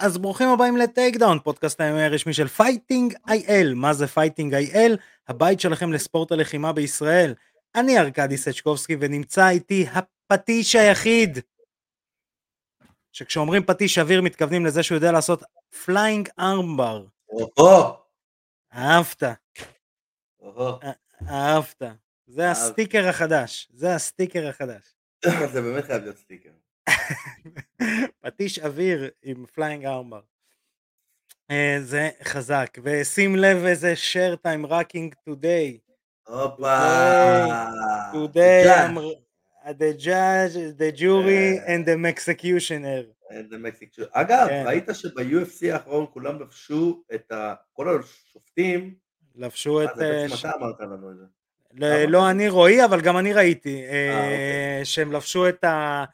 אז ברוכים הבאים ל Takedown, פודקאסט ה-MMA הרשמי של Fighting IL. מה זה Fighting IL? הבית שלכם לספורט הלחימה בישראל. אני ארקדי סצ'קובסקי ונמצא איתי הפטיש היחיד. שכשאומרים פטיש אוויר מתכוונים לזה שהוא יודע לעשות flying armbar. אהבת. אהבת. זה הסטיקר החדש. זה הסטיקר החדש. זה באמת חייב להיות סטיקר. פטיש אוויר עם flying armbar. זה חזק, ושים לב איזה shirt I'm rocking today. הופה. today I'm the judge, the jury and the executioner. אגב, כן. ראית שב-UFC האחרון כולם לבשו את ה... כל השופטים, לבשו את... אה, זה אה, בעצם אתה אמרת לנו את זה. ל- למה? לא אני רועי, אבל גם אני ראיתי, אה, אוקיי. שהם לבשו את ה...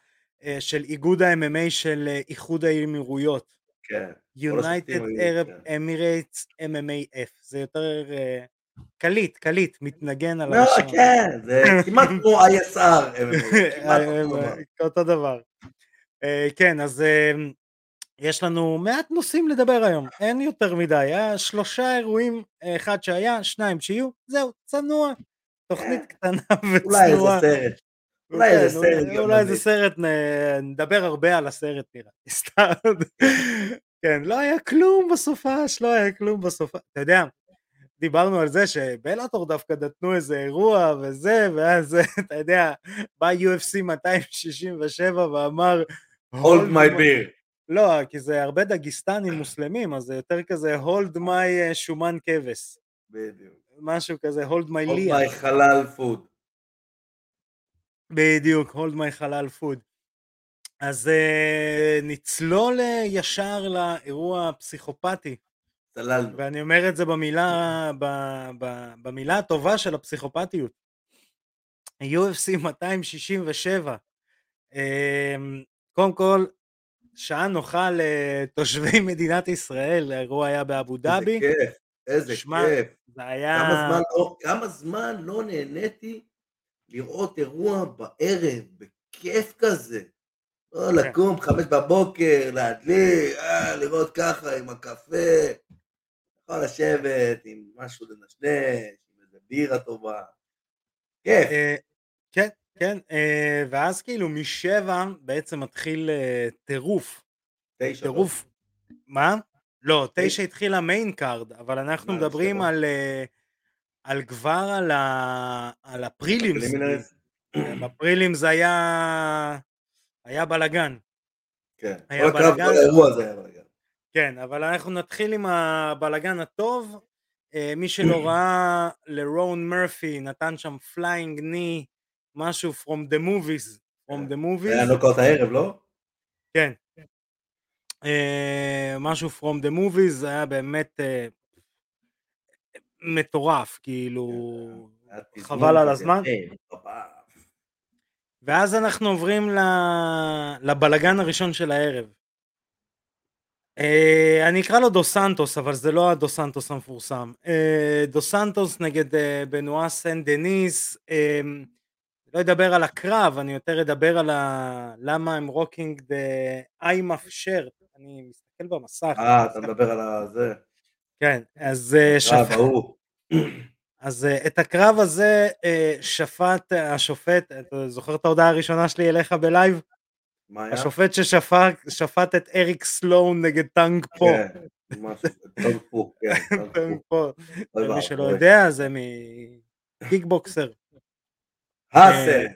אה, של איגוד ה-MMA של אה, איחוד האמירויות. כן. United Arab כן. Emirates MMAF. זה יותר אה, קליט, קליט, מתנגן על לא, השם. כן, זה כמעט כמו ISR. אותו דבר. כן, אז יש לנו מעט נושאים לדבר היום, אין יותר מדי, היה שלושה אירועים, אחד שהיה, שניים שיהיו, זהו, צנוע. תוכנית קטנה אולי איזה וצנועה. סרט. אולי איזה כן, סרט אולי איזה. סרט, נדבר הרבה על הסרט נראה לי, סתם. כן, לא היה כלום בסופש, לא היה כלום בסופש. אתה יודע, דיברנו על זה שבלאטור דווקא נתנו איזה אירוע וזה, ואז אתה יודע, בא UFC 267 ואמר, hold my beer. לא, כי זה הרבה דגיסטנים מוסלמים, אז זה יותר כזה hold my אה, שומן כבש, בדיוק. משהו כזה hold my hold ליח. my חלל food. בדיוק, hold my חלל פוד. אז uh, נצלול אה, ישר לאירוע הפסיכופתי, צללנו. ואני אומר את זה במילה, ב, ב, במילה הטובה של הפסיכופתיות. UFC 267. אמ, קודם כל, שעה נוחה לתושבי מדינת ישראל, האירוע היה באבו איזה דאבי, כיף. איזה שמע, כיף. זה היה... כמה זמן לא- כמה זמן לא נהניתי לראות אירוע בערב, בכיף כזה. לא כן. לקום חמש בבוקר, להדליק, אה, לראות ככה עם הקפה, יכול לשבת עם משהו לנשנש, עם איזה בירה טובה. כיף. אה, כן, כן, אה, ואז כאילו משבע בעצם מתחיל אה, טירוף, תשע. טירוף, מה? לא, תשע. התחיל ה main card, אבל אנחנו מדברים? על, אה, על כבר על, ה, על ה prelims? ב prelims היה, היה בלאגן, כן. היה כל הקרב. כל האירוע הזה היה בלאגן. כן, אבל אנחנו נתחיל עם הבלאגן הטוב, אה, מי שלא ראה, לרון מרפי נתן שם flying knee, משהו from the movies, from the זה היה movies, נוקאוט הערב, לא? כן. אה, משהו from the movies, זה היה באמת אה, מטורף, כאילו, תזמון חבל על הזמן. ואז אנחנו עוברים לבלגן הראשון של הערב. אה, אני אקרא לו דו סנטוס, אבל זה לא הדו סנטוס המפורסם. אה, דו סנטוס נגד אה, בנואה סן דניס, לא אדבר על הקרב, אני יותר אדבר על ה... למה הם רוקינג דה איימאף שרט. אני מסתכל במסך. אה, אתה מדבר על הזה. כן, אז אה, הקרב שפ... ההוא. אז אה, את הקרב הזה אה, שפט השופט, אתה זוכר את ההודעה הראשונה שלי אליך בלייב? מה היה? השופט ששפט שפט את אריק סלון נגד טאנג פו. כן, טוב פה, כן, טאנג פה. למי. שלא יודע זה מקיקבוקסר. הסרט.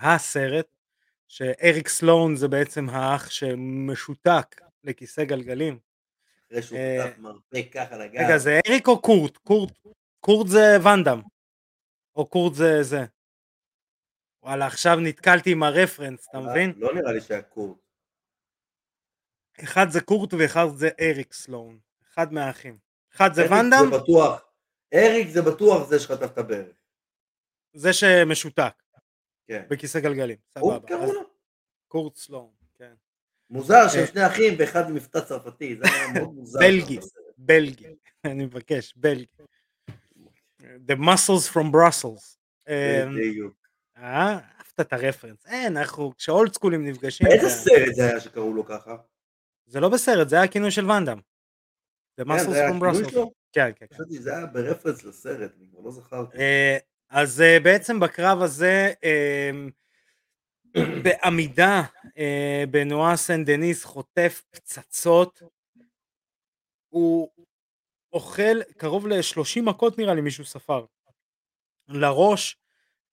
הסרט, שאריק סלון זה בעצם האח שמשותק לכיסא גלגלים. אחרי שהוא אה, פתח מרפק ככה לגב. רגע, זה אריק או קורט? קורט, קורט זה ואנדאם. או קורט זה זה. וואלה, עכשיו נתקלתי עם הרפרנס, אתה מבין? לא נראה לי שהיה קורט. אחד זה קורט ואחד זה אריק סלון. אחד מהאחים. אחד זה ואנדאם, זה בטוח. אריק זה בטוח זה שחטף את הברך. זה שמשותק כן. בכיסא גלגלים. סבבה. קורט סלון. מוזר שהם אה. שני אחים ואחד מבטא צרפתי. זה היה מאוד מוזר. בלגי. בלגי. אני מבקש, בלגי. The muscles from Brussels. אמ, בדיוק. אה, אהבת את הרפרנס. אין, אנחנו, כשאולד סקולים נפגשים. באיזה זה- סרט זה היה שקראו לו ככה? זה לא בסרט, זה היה הכינוי של ואנדאם. The כן, Muscles זה from Brussels. כן, כן, כן. חשבתי שזה היה ברפרנס לסרט, אני כבר לא זכרתי. אה, אז אה, בעצם בקרב הזה, אה, בעמידה, אה, בנועה סן דניס חוטף פצצות, הוא אוכל קרוב ל-30 מכות נראה לי מישהו ספר, לראש,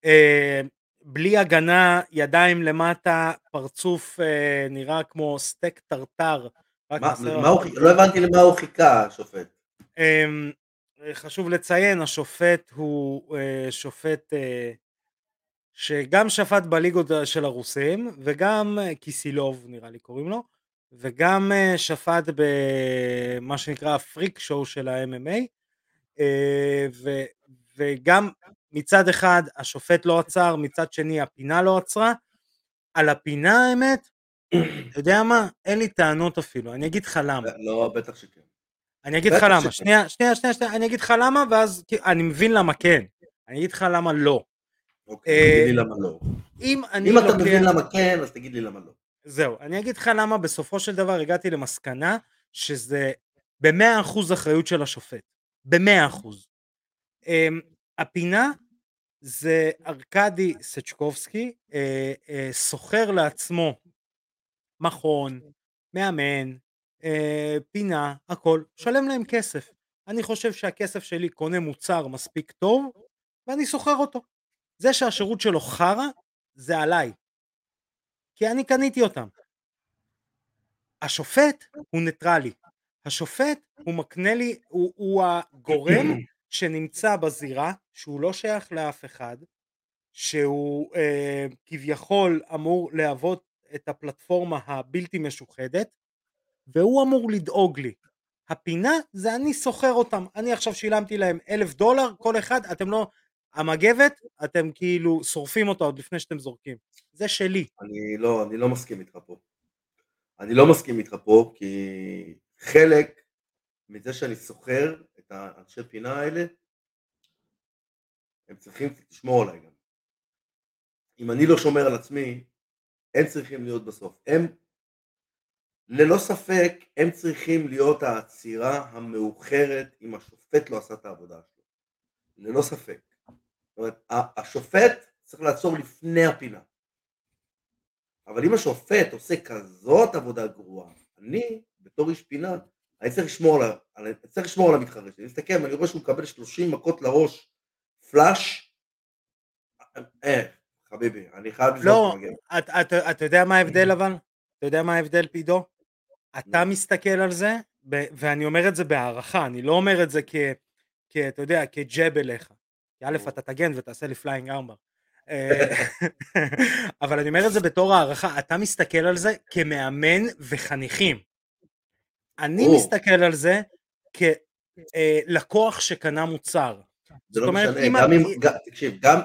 אה, בלי הגנה, ידיים למטה, פרצוף אה, נראה כמו סטייק טרטר. מה-. מה הוא? לא הבנתי למה הוא חיכה, השופט. אמ, חשוב לציין, השופט הוא אה, שופט אה, שגם שפט בליגות של הרוסים, וגם אה, קיסילוב נראה לי קוראים לו, וגם אה, שפט במה שנקרא הפריק שואו של ה-MMA, אה, ו- וגם מצד אחד השופט לא עצר, מצד שני הפינה לא עצרה. על הפינה האמת, אתה יודע מה? אין לי טענות אפילו, אני אגיד לך למה. לא, בטח שכן. אני אגיד לך למה. שנייה, שנייה, שנייה, אני אגיד לך למה, ואז אני מבין למה כן. אני אגיד לך למה לא. אוקיי, אה, תגיד לי למה לא. אם אני אם אתה. מבין למה כן, אז תגיד לי למה לא. זהו, אני אגיד לך למה בסופו של דבר הגעתי למסקנה שזה במאה אחוז אחריות של השופט. במאה אחוז. אמ, הפינה זה ארכדי סצ'קובסקי, אה, אה, שוכר לעצמו מכון, מאמן, אה, פינה, הכל, שלם להם כסף. אני חושב שהכסף שלי קונה מוצר מספיק טוב, ואני שוכר אותו. זה שהשירות שלו חרא, זה עליי. כי אני קניתי אותם. השופט הוא ניטרלי. השופט הוא מקנה לי, הוא, הוא הגורם שנמצא בזירה, שהוא לא שייך לאף אחד, שהוא אה, כביכול אמור להוות את הפלטפורמה הבלתי משוחדת, והוא אמור לדאוג לי. הפינה זה אני שוכר אותם, אני עכשיו שילמתי להם אלף דולר כל אחד, אתם לא, המגבת, אתם כאילו שורפים אותה עוד לפני שאתם זורקים, זה שלי. אני לא, אני לא מסכים איתך פה. אני לא מסכים איתך פה, כי חלק מזה שאני שוכר את האנשי פינה האלה, הם צריכים לשמור עליי גם. אם אני לא שומר על עצמי, הם צריכים להיות בסוף. הם, ללא ספק, הם צריכים להיות העצירה המאוחרת אם השופט לא עשה את העבודה שלו. ללא ספק. זאת אומרת, השופט צריך לעצור לפני הפינה. אבל אם השופט עושה כזאת עבודה גרועה, אני, בתור איש פינה, אני צריך לשמור על, אני צריך לשמור על המתחרה שלי. אני מסתכל, אני רואה שהוא מקבל 30 מכות לראש, פלאש, אה, חביבי, אני חייב לבדוק לא. אתה את, את יודע מה ההבדל אבל? אתה יודע מה ההבדל פידו? אתה. מסתכל על זה, ואני אומר את זה בהערכה, אני לא אומר את זה כ... כ- אתה יודע, כ jab אליך. כי א'. אתה תגן ותעשה לי flying armbar. אה, אבל אני אומר את זה בתור הערכה, אתה מסתכל על זה כמאמן וחניכים. אני. מסתכל על זה כלקוח שקנה מוצר. זה לא משנה, גם אם, תקשיב, גם,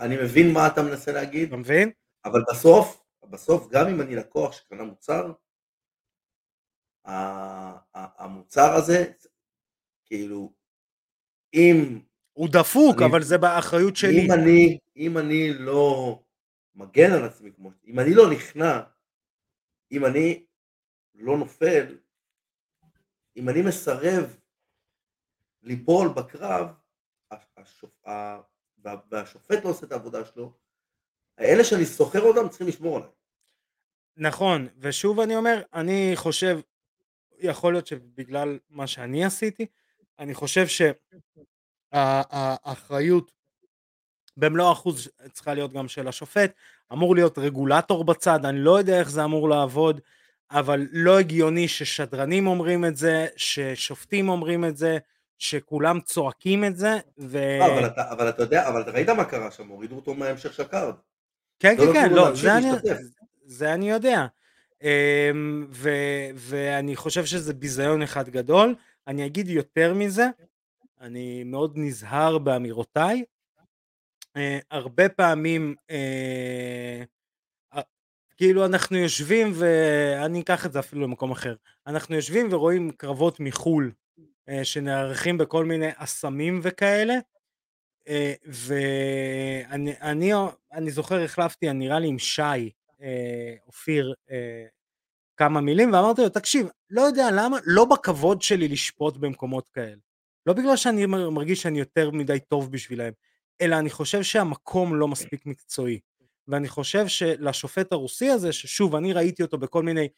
אני, מבין מה אתה מנסה להגיד, אתה מבין? אבל בסוף, בסוף, גם אם אני לקוח שקנה מוצר, המוצר הזה, כאילו, אם, הוא דפוק, אני- אבל זה באחריות שלי. אם אני, אם אני לא מגן על עצמי כמו, אם אני לא נכנע, אם אני לא נופל, אם אני מסרב ליפול בקרב, השופ... והשופט לא עושה את העבודה שלו, האלה שאני שוכר אותם צריכים לשמור עליי. נכון, ושוב אני אומר, אני חושב, יכול להיות שבגלל מה שאני עשיתי, אני חושב שהאחריות במלוא אחוז צריכה להיות גם של השופט, אמור להיות רגולטור בצד, אני לא יודע איך זה אמור לעבוד, אבל לא הגיוני ששדרנים אומרים את זה, ששופטים אומרים את זה, שכולם צועקים את זה, ו... אה, אבל אתה, אבל אתה יודע, אבל אתה ראית מה קרה שם, הורידו אותו מההמשך של ה card. כן, לא כן, כן, לו לא, זה אני. זה אני יודע. אמ, ו, ואני חושב שזה ביזיון אחד גדול. אני אגיד יותר מזה, אני מאוד נזהר באמירותיי. אה, הרבה פעמים, אה, אה, כאילו אנחנו יושבים, ואני אקח את זה אפילו למקום אחר, אנחנו יושבים ורואים קרבות מחו"ל שנערכים בכל מיני אסמים וכאלה, ואני אני, אני זוכר החלפתי, נראה לי עם שי, אופיר, כמה מילים, ואמרתי לו, תקשיב, לא יודע למה, לא בכבוד שלי לשפוט במקומות כאלה. לא בגלל שאני מרגיש שאני יותר מדי טוב בשבילם, אלא אני חושב שהמקום לא מספיק מקצועי. ואני חושב שלשופט הרוסי הזה, ששוב, אני ראיתי אותו בכל מיני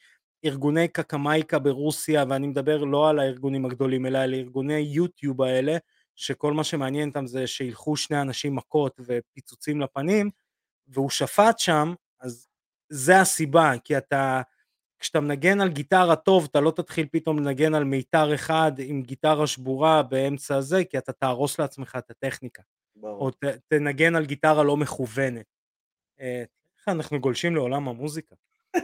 ארגוני קקמייקה ברוסיה, ואני מדבר לא על הארגונים הגדולים, אלא על ארגוני יוטיוב האלה, שכל מה שמעניין אותם זה שילכו שני אנשים מכות ופיצוצים לפנים, והוא שפט שם, אז זה הסיבה, כי אתה, כשאתה מנגן על גיטרה טוב, אתה לא תתחיל פתאום לנגן על מיתר אחד עם גיטרה שבורה באמצע הזה, כי אתה תהרוס לעצמך את הטכניקה. ברור. או ת, תנגן על גיטרה לא מכוונת. אה, איך אנחנו גולשים לעולם המוזיקה?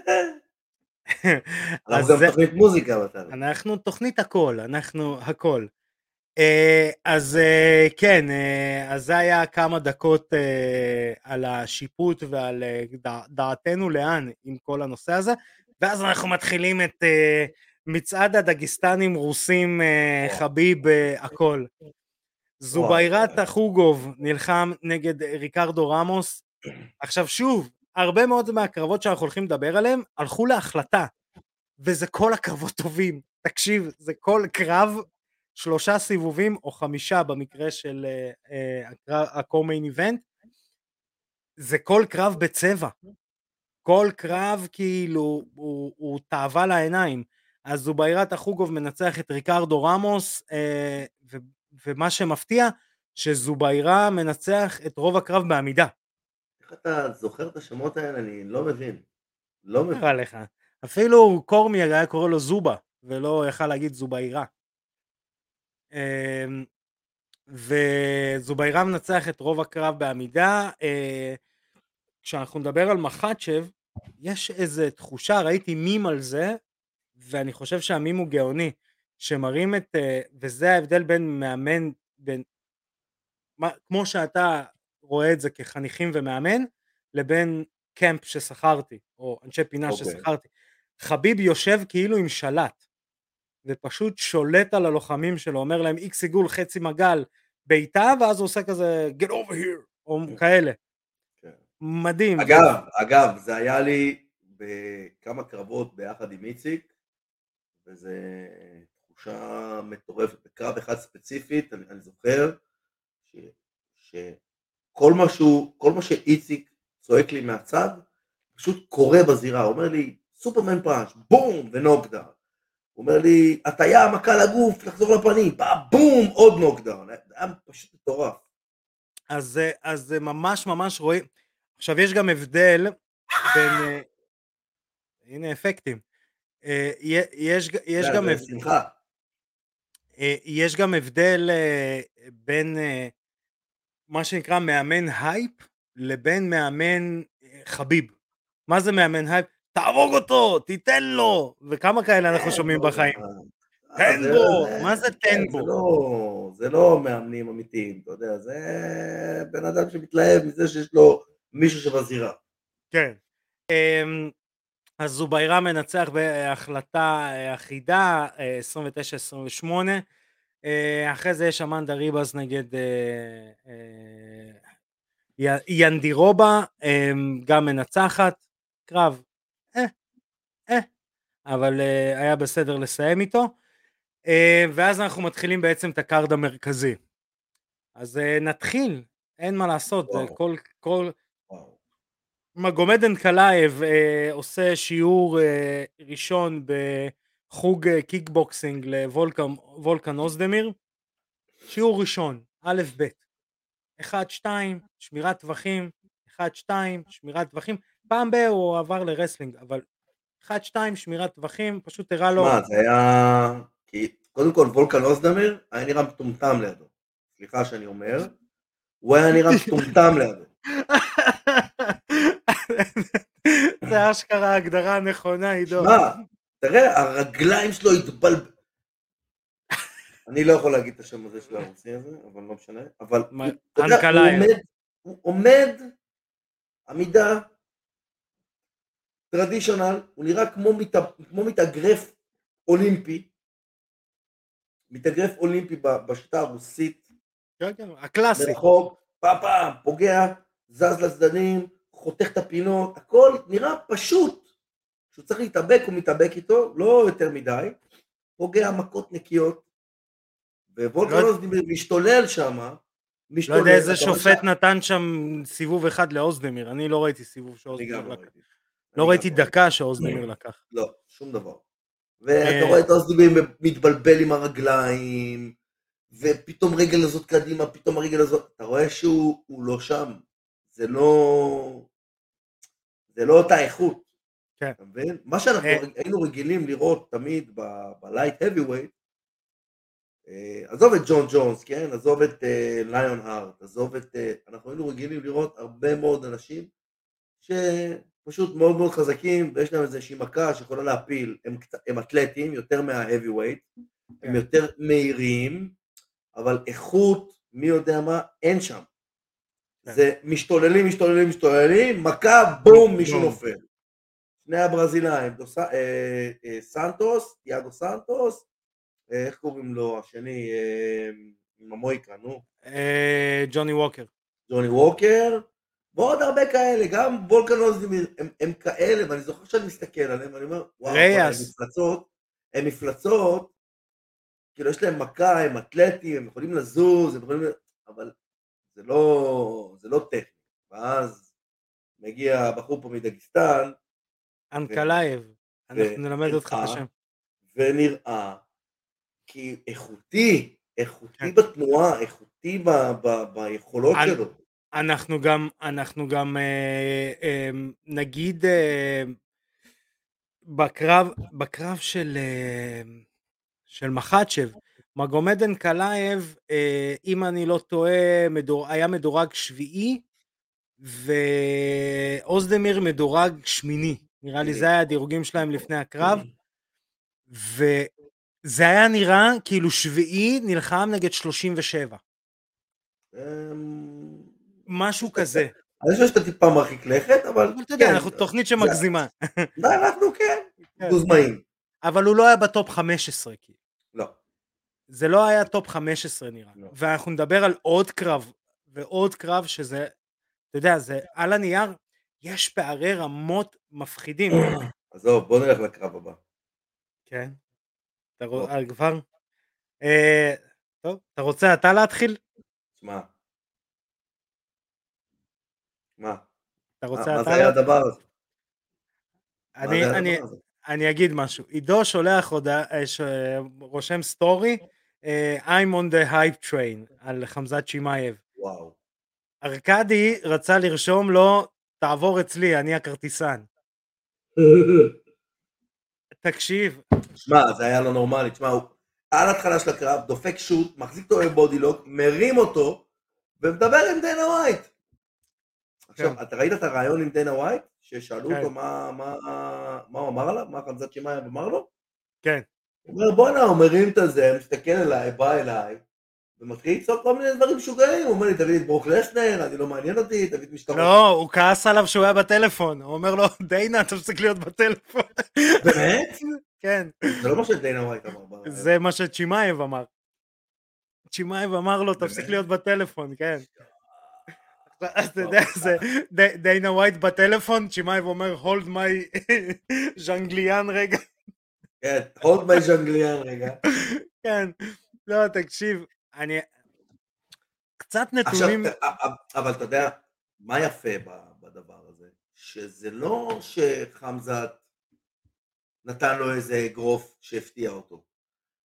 אנחנו גם תוכנית מוזיקה. אנחנו תוכנית הכל, אנחנו הכל. אה, אז אה, כן, אז זה היה כמה דקות על השיפוט ועל דעתנו לאן עם כל הנושא הזה, ואז אנחנו מתחילים את מצעד הדגיסטנים, רוסים, חביב, הכל. זוביירת החוגוב נלחם נגד ריקרדו רמוס. עכשיו שוב, הרבה מאוד מהקרבות שאנחנו הולכים לדבר עליהם הלכו להחלטה, וזה כל הקרבות טובים. תקשיב, זה כל קרב שלושה סיבובים או חמישה במקרה של ה-co-main event, זה כל קרב בצבע. כל קרב כאילו הוא, הוא תאווה לעיניים. אז זוביירת החוגוב מנצח את ריקרדו רמוס, אה, ו, ומה שמפתיע, שזוביירה מנצח את רוב הקרב בעמידה. איך אתה זוכר את השמות האלה? אני לא מבין. לא מבין. נראה לך. אפילו קורמי היה קורא לו זובה, ולא יכל להגיד זוביירה. אמ, וזוביירה מנצח את רוב הקרב בעמידה. כשאנחנו נדבר על מחצ'ב, יש איזו תחושה, ראיתי מים על זה, ואני חושב שהמים הוא גאוני, שמראים את, אה, וזה ההבדל בין מאמן, בין, מה, כמו שאתה רואה את זה כחניכים ומאמן, לבין קמפ ששכרתי, או אנשי פינה okay. אוקיי. ששכרתי. חביב יושב כאילו עם שלט. ופשוט שולט על הלוחמים שלו, אומר להם איקס עיגול חצי מגל בעיטה, ואז הוא עושה כזה get over here, או כן. כאלה. מדהים. אגב, אגב, זה היה לי בכמה קרבות ביחד עם איציק, וזו תחושה מטורפת. בקרב אחד ספציפית, אני, אני זוכר ש, שכל כל מה שאיציק צועק לי מהצד, פשוט קורה בזירה, הוא אומר לי, סופרמן פראנץ', בום, ונוקדאון. הוא אומר לי, הטיה, מכה לגוף, לחזור לפנים, בא, בום, עוד נוקדאון, זה היה פשוט מטורף. אז, אז ממש ממש רואים, עכשיו יש גם הבדל בין, אה, הנה אפקטים, אה, יש, יש גם הבדל, אה, יש גם הבדל בין מה שנקרא מאמן הייפ לבין מאמן חביב. מה זה מאמן הייפ? תהרוג אותו, תיתן לו, וכמה כאלה אנחנו שומעים בחיים. תן בו, מה זה תן בו? לא- זה לא מאמנים אמיתיים, אתה יודע, זה בן אדם שמתלהב מזה שיש לו מישהו שבזירה. כן. אמ, אז זוביירה מנצח בהחלטה אחידה, 29-28. אה, אחרי זה יש אמנדה ריבאז נגד אה, אה, ינדירובה, אמ, גם מנצחת. קרב אה, אה, אבל אה, היה בסדר לסיים איתו. אה, ואז אנחנו מתחילים בעצם את ה card המרכזי. אז אה, נתחיל, אין מה לעשות, כל, כל... מגומד אנקלייב אה, עושה שיעור אה, ראשון בחוג אה, קיקבוקסינג לוולקן אוזדמיר, שיעור ראשון, א' ב', 1-2, שמירת טווחים, 1-2, שמירת טווחים, פעם ב- הוא עבר ל wrestling, אבל 1-2 שמירת טווחים, פשוט הראה לו... מה, זה היה... כי קודם כל וולקן אוזדמיר היה נראה מטומטם לידו. סליחה שאני אומר, הוא היה נראה מטומטם לידו. זה אשכרה ההגדרה הנכונה, עידו. שמע, תראה, הרגליים שלו התבלב... אני לא יכול להגיד את השם הזה של הרוסי הזה, אבל לא משנה. אבל הוא עומד, עמידה טרדישיונל, הוא נראה כמו, מת, כמו מתאגרף אולימפי, מתאגרף אולימפי בשיטה הרוסית. כן, כן, הקלאסי. מרחוק, פעם פעם, פוגע, זז לצדדים, חותך את הפינות, הכל נראה פשוט. כשהוא צריך להתאבק הוא מתאבק איתו, לא יותר מדי, פוגע מכות נקיות, ווולקנוס לא... משתולל שם, משתולל. לא יודע איזה שופט ש... נתן שם סיבוב אחד לאוזדמיר, אני לא ראיתי סיבוב שאוזדמיר לקח. לא, לא ראיתי דקה שאוזדמיר לקח. לא, שום דבר. ואתה אה, רואה את אוזדמיר מתבלבל עם הרגליים, ופתאום רגל הזאת קדימה, פתאום הרגל הזאת, אתה רואה שהוא לא שם. זה לא... זה לא אותה איכות. כן. אתה מבין? מה שאנחנו אה. היינו רגילים לראות תמיד בלייט האבי ווייט, עזוב את ג'ון ג'ונס, כן? עזוב את ליון uh, הארט, עזוב את... אנחנו היינו רגילים לראות הרבה מאוד אנשים שפשוט מאוד מאוד חזקים ויש להם איזושהי מכה שיכולה להפיל, הם, הם אתלטים יותר מה-heavy weight, כן. הם יותר מהירים, אבל איכות, מי יודע מה, אין שם. זה משתוללים, משתוללים, משתוללים, מכה, בום, מישהו נופל. שני הברזילאים, דוס, אה, אה, סנטוס, יאגו סנטוס, אה, איך קוראים לו השני, אה, עם המויקה, נו? אה, ג'וני ווקר. ג'וני ווקר, ועוד הרבה כאלה, גם וולקנוז הם, הם כאלה, ואני זוכר שאני מסתכל עליהם, ואני אומר, וואו, הם מפלצות, הם מפלצות, כאילו יש להם מכה, הם אתלטים, הם יכולים לזוז, הם יכולים... אבל זה לא, זה לא טכני. ואז מגיע בחור פה מדגיסטן, אנקלייב, אנחנו נלמד אותך את השם. ונראה כי איכותי, איכותי כן. בתנועה, איכותי ב, ב, ביכולות אני, שלו. אנחנו גם, אנחנו גם אה, אה, נגיד אה, בקרב, בקרב של, אה, של מחצ'ב, מגומד אנקלייב, אה, אם אני לא טועה, מדור, היה מדורג שביעי, ואוזדמיר מדורג שמיני. נראה לי זה היה הדירוגים שלהם לפני הקרב. וזה היה נראה כאילו שביעי נלחם נגד 37. אמ, משהו כזה. אני חושב שאתה טיפה מרחיק לכת, אבל... אתה יודע, כן. אנחנו תוכנית שמגזימה. אנחנו כן, כן. גוזמאים. אבל הוא לא היה בטופ 15, כאילו. זה לא היה טופ 15 נראה. לא. ואנחנו נדבר על עוד קרב, ועוד קרב שזה, אתה יודע, זה על הנייר, יש פערי רמות מפחידים. עזוב, בוא נלך לקרב הבא. כן. אתה רוצה, אה, כבר? אה, טוב, אתה רוצה אתה להתחיל? שמע. מה? אתה רוצה מה זה היה הדבר הזה? אני, אני, אני אגיד משהו. עידו שולח הודעה, אה, רושם סטורי, I'm on the hype train על חמזת שמאייב. וואו. ארכדי רצה לרשום לו, תעבור אצלי, אני הכרטיסן. תקשיב. שמע, זה היה לא נורמלי, תשמע, הוא על התחלה של הקרב, דופק שוט, מחזיק אותו עם bodylock, מרים אותו, ומדבר עם דנה ווייט. עכשיו, כן. אתה ראית את הריאיון עם דנה ווייט? ששאלו כן. אותו מה, מה, מה הוא אמר עליו? מה חמזת שמאייב אמר לו? כן. אומר, בואנה, הוא מרים את הזה, מסתכל אליי, בא אליי, ומתחיל לצעוק כל מיני דברים משוגעים, הוא אומר לי, תביא את ברוק לזנר, אני לא מעניין אותי, תביא את משטרה. לא, הוא כעס עליו שהוא היה בטלפון, הוא אומר לו, דיינה, תפסיק להיות בטלפון. באמת? כן. זה לא מה שדיינה ווייט אמר. זה מה שצ'ימאייב אמר. צ'ימאייב אמר לו, תפסיק להיות בטלפון, כן. אז אתה יודע, זה דיינה ווייט בטלפון, צ'ימאייב אומר, hold me ז'אנגליאן רגע. כן, הולד מי ז'אנגליאן רגע. כן, לא, תקשיב, אני... קצת נתונים... עכשיו, אבל אתה יודע, מה יפה בדבר הזה? שזה לא שחמזת נתן לו איזה אגרוף שהפתיע אותו.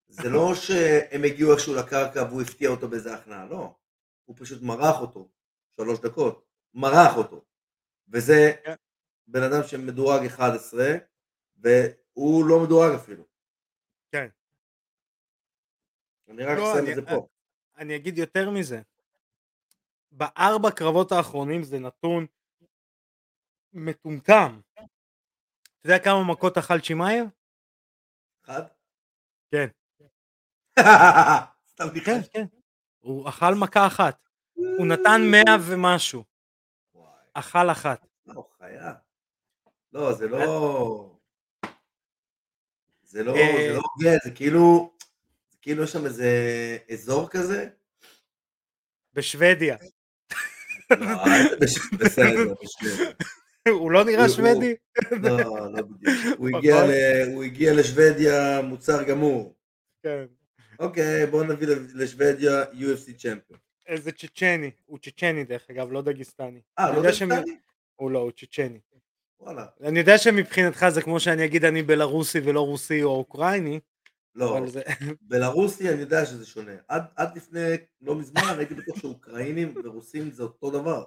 זה לא שהם הגיעו איכשהו לקרקע והוא הפתיע אותו באיזה הכנעה, לא. הוא פשוט מרח אותו שלוש דקות, מרח אותו. וזה כן. בן אדם שמדורג 11, והוא לא מדורג אפילו. כן. אני רק לא, את זה פה. אני אגיד יותר מזה. בארבע קרבות האחרונים זה נתון מטומטם. אתה יודע כמה מכות אכל צ'ימאייב? אחד? כן. סתם כן, כן. הוא אכל מכה אחת. הוא נתן מאה ומשהו. אכל אחת. לא, חיה. לא, זה לא... זה לא, אה, זה לא הוגן, זה כאילו, כאילו יש שם איזה אזור כזה. בשוודיה. לא, בסדר, בשוודיה. הוא לא נראה הוא- שוודי? לא, לא בדיוק. הוא. הגיע הגיע לשוודיה מוצר גמור. כן. אוקיי, בואו נביא לשוודיה UFC צ'מפיון. איזה צ'צ'ני, הוא צ'צ'ני דרך אגב, לא דגיסטני. אה, לא דגסטני? הוא לא, הוא צ'צ'ני. וואלה. אני יודע שמבחינתך זה כמו שאני אגיד אני בלרוסי ולא רוסי או אוקראיני, לא, זה... בלרוסי אני יודע שזה שונה. עד, עד לפני לא מזמן הייתי בטוח שאוקראינים ורוסים זה אותו דבר.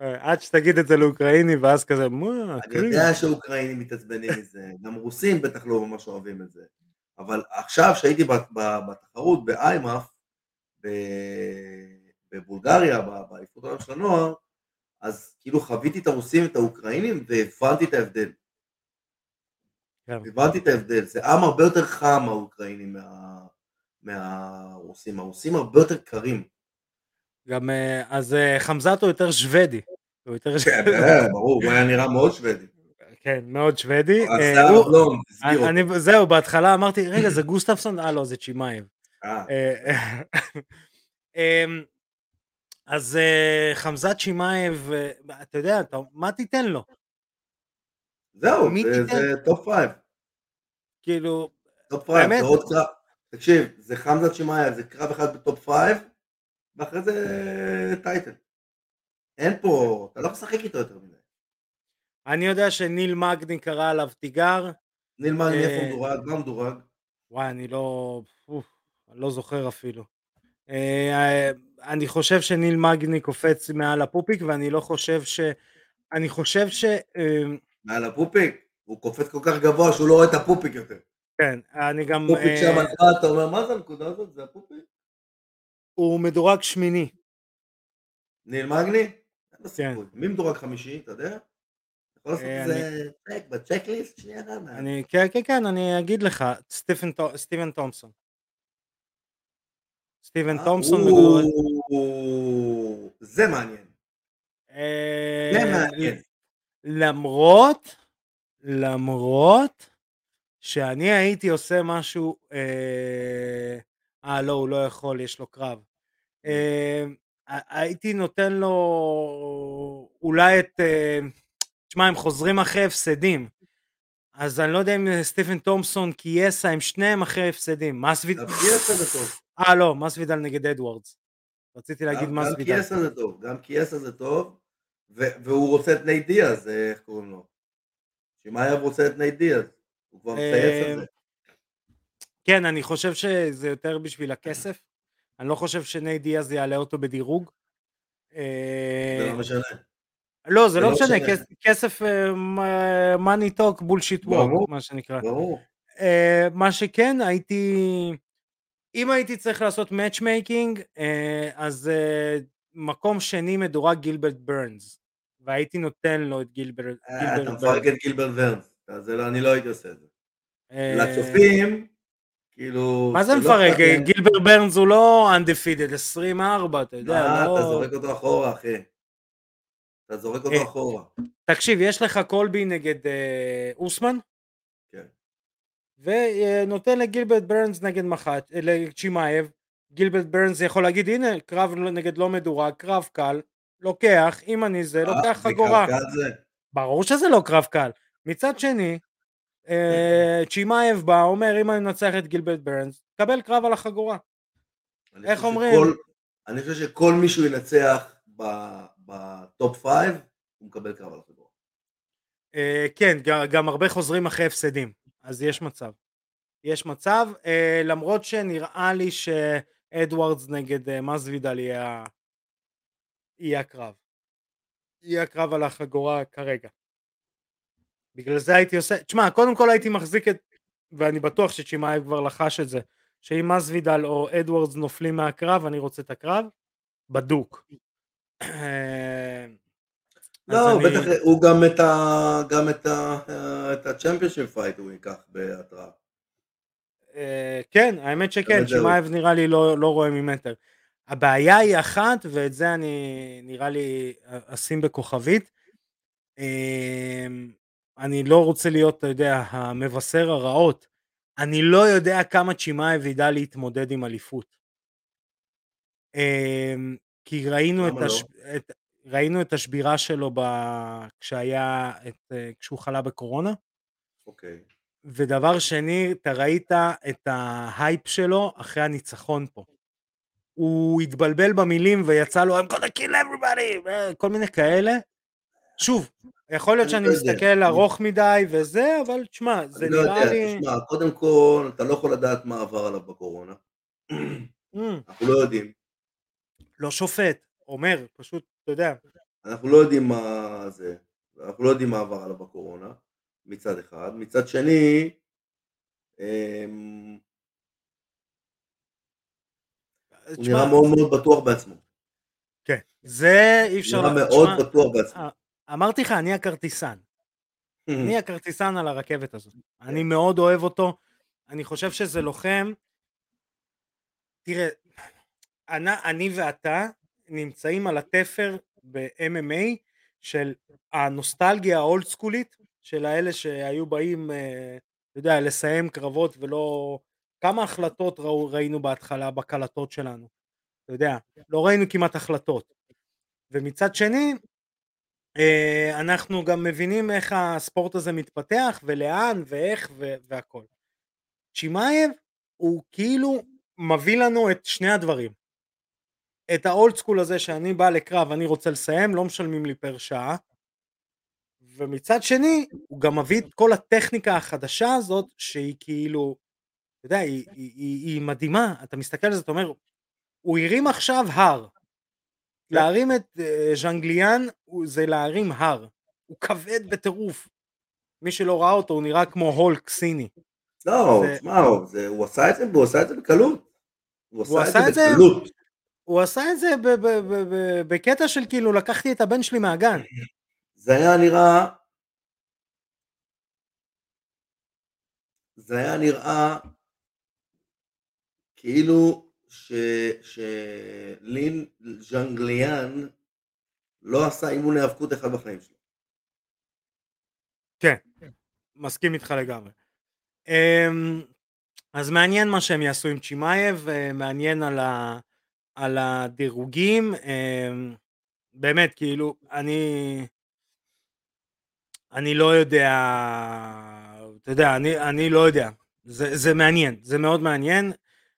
עד שתגיד את זה לאוקראיני ואז כזה, מה, אני. יודע שאוקראינים מתעצבנים מזה, גם רוסים בטח לא ממש אוהבים את זה. אבל עכשיו שהייתי בתחרות באיימאף, בבולגריה, באליפות העולם של הנוער, אז כאילו חוויתי את הרוסים ואת האוקראינים והבנתי את ההבדל. כן. הבנתי את ההבדל, זה עם הרבה יותר חם האוקראינים מה, מהרוסים, הרוסים הרבה יותר קרים. גם אה, אז אה, חמזת הוא יותר שוודי. הוא יותר כן, אה, ברור, הוא היה נראה מאוד שוודי. כן, מאוד שוודי. אה. אני, זהו, בהתחלה אמרתי, רגע, זה גוסטפסון? אה, לא, זה צ'ימאייב. אה, אה, אז אה, חמזת צ'ימאייב, אה, אתה יודע, אתה- מה תיתן לו? זהו, זה-? זה טופ פייב. כאילו, טופ פייב? זה עוד קרב. תקשיב, זה חמזת שמאייב, זה קרב אחד ב top five, ואחרי זה title. אין פה, אתה לא משחק איתו יותר מדי. אני יודע שניל מגני קרא עליו תיגר. ניל מגני אה, איפה מדורג? מה מדורג? וואי, אני לא... אני לא זוכר אפילו. אני חושב שניל מגני קופץ מעל הפופיק, ואני לא חושב ש... אני חושב ש... אה, מעל הפופיק? הוא קופץ כל כך גבוה שהוא לא רואה את הפופיק יותר. כן, אני גם... פופיק אה, שם למטה, אתה אומר, מה זה הנקודה הזאת? זה הפופיק? הוא מדורג שמיני. ניל מגני? כן. מי מדורג חמישי, אתה יודע? אתה יכול לעשות אה, איזה צ'ק בצ'קליסט? שנייה, למה? אני, כן, כן, כן, אני אגיד לך, סטיבן תומפסון. סטיבן אה, תומפסון או, מדורג... זה מעניין. אה, זה מעניין. למרות, למרות שאני הייתי עושה משהו, אה, אה לא, הוא לא יכול, יש לו קרב. אה, הייתי נותן לו אולי את, אה, תשמע, הם חוזרים אחרי הפסדים. אז אני לא יודע אם סטיפן תומפסון קייסה, הם שניהם אחרי הפסדים. מסויד... גם קייסה זה טוב. אה לא, מסוידל נגד אדוארדס. רציתי להגיד גם- גם מסוידל. קייסה זה טוב, גם קייסה זה טוב, והוא רוצה את נייט דיאז, אה, איך קוראים לו? שמאייב רוצה את נייט דיאז, הוא כבר מצייץ על זה. כן, אני חושב שזה יותר בשביל הכסף. אני לא חושב שנייט דיאז יעלה אותו בדירוג. אה, זה לא משנה. לא, זה לא לא משנה, משנה. כס- כסף אה, money talk bullshit walk, מה שנקרא. ברור. אה, מה שכן, הייתי... אם הייתי צריך לעשות matchmaking, אה, אז אה, מקום שני מדורג גילברט ברנס. והייתי נותן לו את גילברט אה, אתה מפרק ברנס. את גילברט לא- אני לא הייתי עושה את זה. אה, לצופים, כאילו... מה זה לא מפרק? גילברט ברנס הוא לא undefeated, 24, אתה יודע, לא... אתה זורק אותו אחורה, אחי. אתה זורק אותו אה. אחורה. תקשיב, יש לך קולבי נגד אה, אוסמן. ונותן לגילברט ברנס נגד מח"ט, אה, לצ'ימאייב, גילברט ברנס יכול להגיד, הנה, קרב נגד לא מדורג, קרב קל, לוקח, אם אני זה, אה, לוקח זה חגורה. קרקע זה. ברור שזה לא קרב קל. מצד שני, אה, צ'ימאייב בא, אומר, אם אני מנצח את גילברט ברנס, קבל קרב על החגורה. איך אומרים? שכל- אני חושב שכל מישהו ינצח ב- ב top five, הוא מקבל קרב על החגורה. כן, גם הרבה חוזרים אחרי הפסדים, אז יש מצב. יש מצב, אה, למרות שנראה לי שאדוארדס נגד אה, מסוידל יהיה, יהיה הקרב. יהיה הקרב על החגורה כרגע. בגלל זה הייתי עושה, תשמע, קודם כל הייתי מחזיק את, ואני בטוח שצ'ימאייב כבר לחש את זה, שאם מסוידל או אדוארדס נופלים מהקרב, אני רוצה את הקרב, בדוק. אה, לא, בטח, הוא גם את ה... גם את ה... את ה championship fight הוא ייקח בהתראה. אה, כן, האמת שכן. שמאייב נראה לי לא, לא רואה ממטר. הבעיה היא אחת, ואת זה אני נראה לי אשים בכוכבית. אה, אני לא רוצה להיות, אתה יודע, המבשר הרעות. אני לא יודע כמה צ'ימאייב ידע להתמודד עם אליפות. אה, כי ראינו את, הש... לא? את... ראינו את השבירה שלו ב... כשהיה, את... כשהוא חלה בקורונה. אוקיי. ודבר שני, אתה ראית את ההייפ שלו אחרי הניצחון פה. הוא התבלבל במילים ויצא לו I'm gonna kill everybody, כל מיני כאלה. שוב, יכול להיות שאני לא מסתכל ארוך מדי וזה, אבל תשמע, זה לא נראה לי... תשמע, קודם כל, אתה לא יכול לדעת מה עבר עליו בקורונה. Mm. אנחנו לא יודעים. לא שופט, אומר, פשוט, אתה יודע. אנחנו לא יודעים מה זה, אנחנו לא יודעים מה עבר עליו בקורונה, מצד אחד. מצד שני, אמ, הוא נראה מאוד מאוד בטוח בעצמו. כן, זה אי אפשר... נראה מאוד בטוח בעצמו. אה, אמרתי לך, אני הכרטיסן. אני הכרטיסן על הרכבת הזאת. אני מאוד אוהב אותו. אני חושב שזה לוחם. תראה, אני ואתה נמצאים על התפר ב-MMA של הנוסטלגיה ה old school ית של האלה שהיו באים, אה, אתה יודע, לסיים קרבות ולא... כמה החלטות ראו, ראינו בהתחלה בקלטות שלנו? אתה יודע, לא ראינו כמעט החלטות. ומצד שני, אה, אנחנו גם מבינים איך הספורט הזה מתפתח ולאן ואיך והכל. צ'ימאייב הוא כאילו מביא לנו את שני הדברים. את האולד סקול הזה שאני בא לקרב, אני רוצה לסיים, לא משלמים לי פר שעה. ומצד שני, הוא גם מביא את כל הטכניקה החדשה הזאת, שהיא כאילו, אתה יודע, היא, היא, היא, היא מדהימה. אתה מסתכל על זה, אתה אומר, הוא הרים עכשיו הר. כן. להרים את uh, ז'אנגליאן זה להרים הר. הוא כבד בטירוף. מי שלא ראה אותו, הוא נראה כמו הולק סיני. לא, תשמע, הוא עשה את זה, הוא עשה את זה בקלות. הוא עשה את זה בקלות. הוא עשה את זה בקטע של כאילו לקחתי את הבן שלי מהגן. זה היה נראה... זה היה נראה כאילו שלין ז'אנגליאן לא עשה אימון היאבקות אחד בחיים שלו. כן, מסכים איתך לגמרי. אמ, אז מעניין מה שהם יעשו עם צ'ימאייב, אה, מעניין על, ה, על הדירוגים, אמ, באמת, כאילו, אני, אני לא יודע, אתה יודע, אני, אני לא יודע, זה, זה מעניין, זה מאוד מעניין,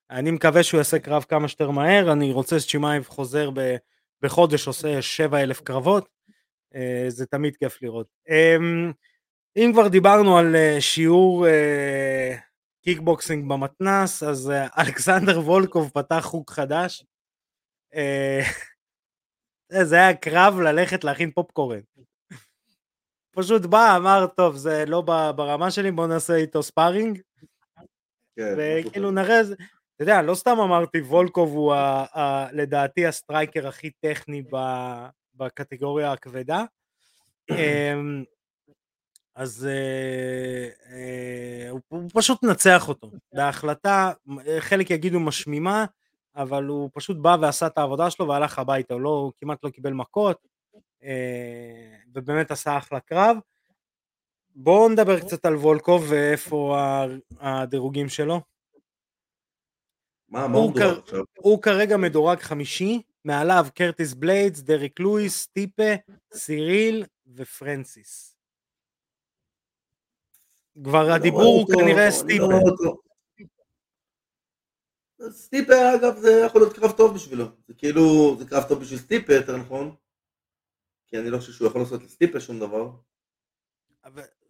אני מקווה שהוא יעשה קרב כמה שיותר מהר, אני רוצה שצ'ימאייב חוזר ב, בחודש, עושה 7 אלף קרבות, אה, זה תמיד כיף לראות. אמ, אם כבר דיברנו על אה, שיעור קיקבוקסינג במתנ"ס, אז אלכסנדר וולקוב פתח חוג חדש, אה, זה היה קרב ללכת להכין פופקורן. פשוט בא, אמר, טוב, זה לא ברמה שלי, בוא נעשה איתו sparring. כן, וכאילו נראה, אתה יודע, לא סתם אמרתי, וולקוב הוא ה, ה, לדעתי ה striker הכי טכני ב, בקטגוריה הכבדה. אמ, אז אה, אה, הוא, הוא פשוט נצח אותו בהחלטה, חלק יגידו משמימה, אבל הוא פשוט בא ועשה את העבודה שלו והלך הביתה, הוא לא, כמעט לא קיבל מכות, אה, ובאמת עשה אחלה קרב. בואו נדבר קצת על וולקוב ואיפה הדירוגים שלו. מה, מה הוא מדורג עכשיו? הוא כרגע מדורג חמישי, מעליו קרטיס בליידס, דריק לואיס, טיפה, סיריל ופרנסיס. כבר הדיבור הוא כנראה סטיפה. סטיפה אגב זה יכול להיות קרב טוב בשבילו, זה כאילו, זה קרב טוב בשביל סטיפה יותר נכון, כי אני לא חושב שהוא יכול לעשות לסטיפה שום דבר.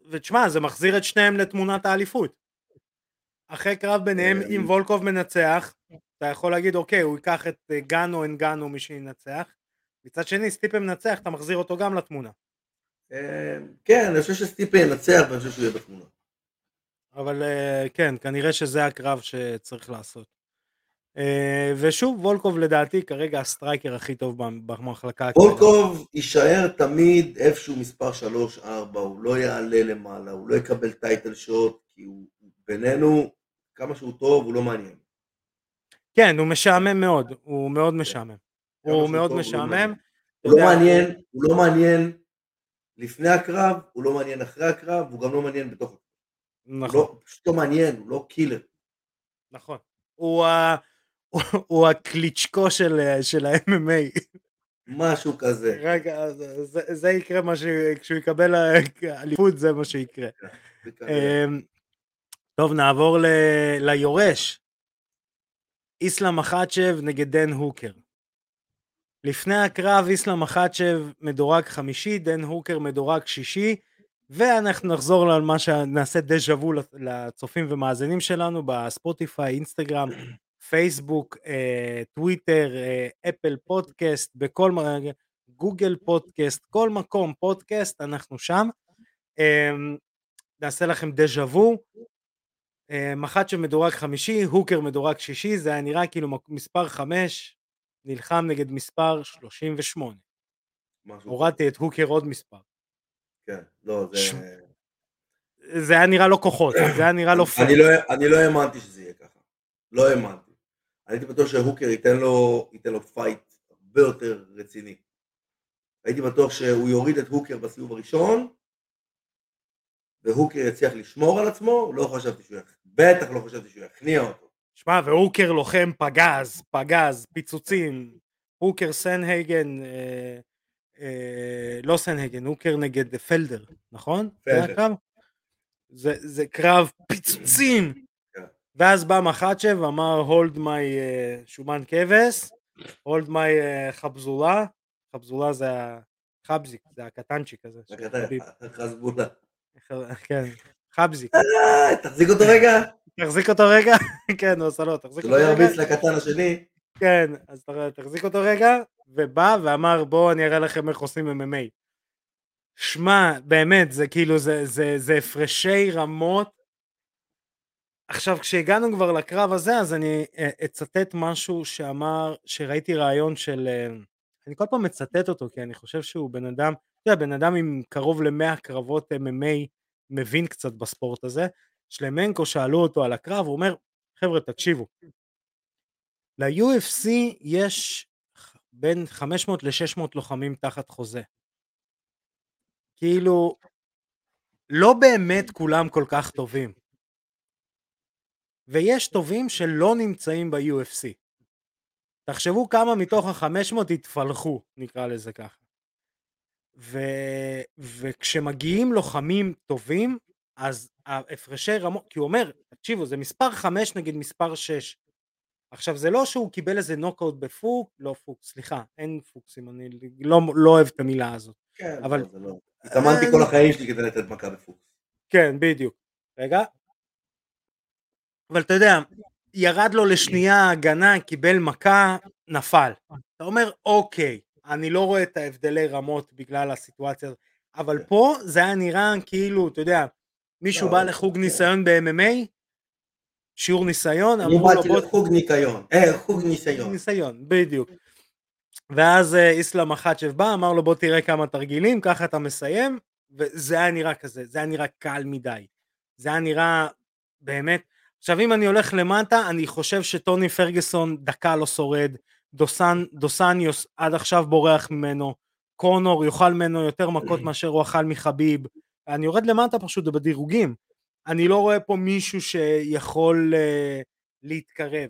ותשמע, זה מחזיר את שניהם לתמונת האליפות. אחרי קרב ביניהם, אם וולקוב מנצח, אתה יכול להגיד, אוקיי, הוא ייקח את אה, גאנו אין גאנו מי שינצח. מצד שני, סטיפה מנצח, אתה מחזיר אותו גם לתמונה. אה, כן, אני חושב שסטיפה ינצח ואני חושב שהוא יהיה בתמונה. אבל אה, כן, כנראה שזה הקרב שצריך לעשות. אה, ושוב וולקוב לדעתי כרגע ה striker הכי טוב במחלקה. וולקוב יישאר תמיד איפשהו מספר 3-4, הוא לא יעלה למעלה, הוא לא יקבל title shot, כי הוא בינינו, כמה שהוא טוב, הוא לא מעניין. כן, הוא משעמם מאוד, הוא מאוד משעמם. הוא מאוד משעמם. הוא לא מעניין, הוא לא מעניין לפני הקרב, הוא לא מעניין אחרי הקרב, הוא גם לא מעניין בתוך הקרב. נכון. הוא פשוט לא מעניין, הוא לא קילר. נכון. הוא הוא הקליצ'קו של, של ה-MMA. משהו כזה. רגע, זה, זה, זה יקרה מה ש... כשהוא יקבל אליפות זה מה שיקרה. כנראה. אמ, טוב, נעבור ל... ליורש. איסלאם מחצ'ב נגד דן הוקר. לפני הקרב איסלאם מחצ'ב מדורג חמישי, דן הוקר מדורג שישי, ואנחנו נחזור על מה שנעשה déjà vu לצופים ומאזינים שלנו בספוטיפיי, אינסטגרם, פייסבוק, אה, טוויטר, אה, אפל פודקאסט, בכל גוגל פודקאסט, כל מקום פודקאסט, אנחנו שם. אה, נעשה לכם déjà vu. מחצ'ב מדורג חמישי, הוקר מדורג שישי, זה היה נראה כאילו מספר חמש נלחם נגד מספר 38. משהו הורדתי את הוקר עוד מספר. כן, לא, זה... ש- זה היה נראה לו כוחות, זה היה נראה אנפייר. לא, אני לא האמנתי שזה יהיה ככה. לא האמנתי. הייתי בטוח שהוקר ייתן לו, ייתן לו fight הרבה יותר רציני. הייתי בטוח שהוא יוריד את הוקר בסיבוב הראשון, והוקר יצליח לשמור על עצמו, לא חשבתי שהוא יכ... בטח לא חשבתי שהוא יכניע אותו. שמע, והוקר לוחם פגז, פגז, פיצוצים. הוקר סנהייגן, אה, אה, לא סנהייגן, הוקר נגד פלדר, נכון? פלדר. זה, זה קרב פיצוצים. ואז בא מחצ'ב ואמר הולד מי שומן כבש, הולד מי חבזולה, חבזולה זה החבזיק, זה הקטנצ'יק הזה. חזבולה. כן, חבזיק. אה, תחזיק אותו רגע, תחזיק אותו רגע, כן, הוא עשה לו, תחזיק שלא אותו רגע, ירביץ לקטן השני. כן, אז תחזיק אותו רגע, ובא ואמר בואו אני אראה לכם איך עושים MMA. שמע, באמת, זה כאילו, זה הפרשי רמות. עכשיו, כשהגענו כבר לקרב הזה, אז אני אה, אצטט משהו שאמר, שראיתי ראיון של, אה, אני כל פעם מצטט אותו, כי אני חושב שהוא בן אדם, אתה יודע, בן אדם עם קרוב ל-100 קרבות MMA, מבין קצת בספורט הזה. שלמנקו שאלו אותו על הקרב, הוא אומר, חבר'ה, תקשיבו, ל-UFC יש בין 500 ל-600 לוחמים תחת חוזה. כאילו, לא באמת כולם כל כך טובים. ויש טובים שלא נמצאים ב-UFC. תחשבו כמה מתוך ה-500 התפלחו, נקרא לזה ככה. ו... וכשמגיעים לוחמים טובים, אז ההפרשי רמות, כי הוא אומר, תקשיבו, זה מספר 5 נגד מספר 6. עכשיו, זה לא שהוא קיבל איזה נוקאוט בפוק, לא פוק, סליחה, אין פוקסים, אני לא, לא אוהב את המילה הזאת. כן, אבל- לא, זה לא. התאמנתי כל החיים שלי כדי לתת מכה בפוקס. כן, בדיוק. רגע. אבל אתה יודע, ירד לו לשנייה הגנה, קיבל מכה, נפל. אתה אומר, אוקיי, אני לא רואה את ההבדלי רמות בגלל הסיטואציה הזאת, אבל כן. פה זה היה נראה כאילו, אתה יודע, מישהו לא, בא זה- לחוג כן. ניסיון ב-MMA, שיעור ניסיון, אני אמרו לו באתי בוא לחוג ניקיון. אה, חוג ניסיון. ניסיון, בדיוק. ואז אה, איסלאם מחצ'ב בא, אמר לו בוא תראה כמה תרגילים, ככה אתה מסיים, וזה היה נראה כזה, זה היה נראה קל מדי. זה היה נראה באמת. עכשיו אם אני הולך למטה, אני חושב שטוני פרגוסון דקה לא שורד, דוסן, דוסניוס עד עכשיו בורח ממנו, קונור יאכל ממנו יותר מכות מאשר הוא אכל מחביב. אני יורד למטה פשוט בדירוגים. אני לא רואה פה מישהו שיכול uh, להתקרב.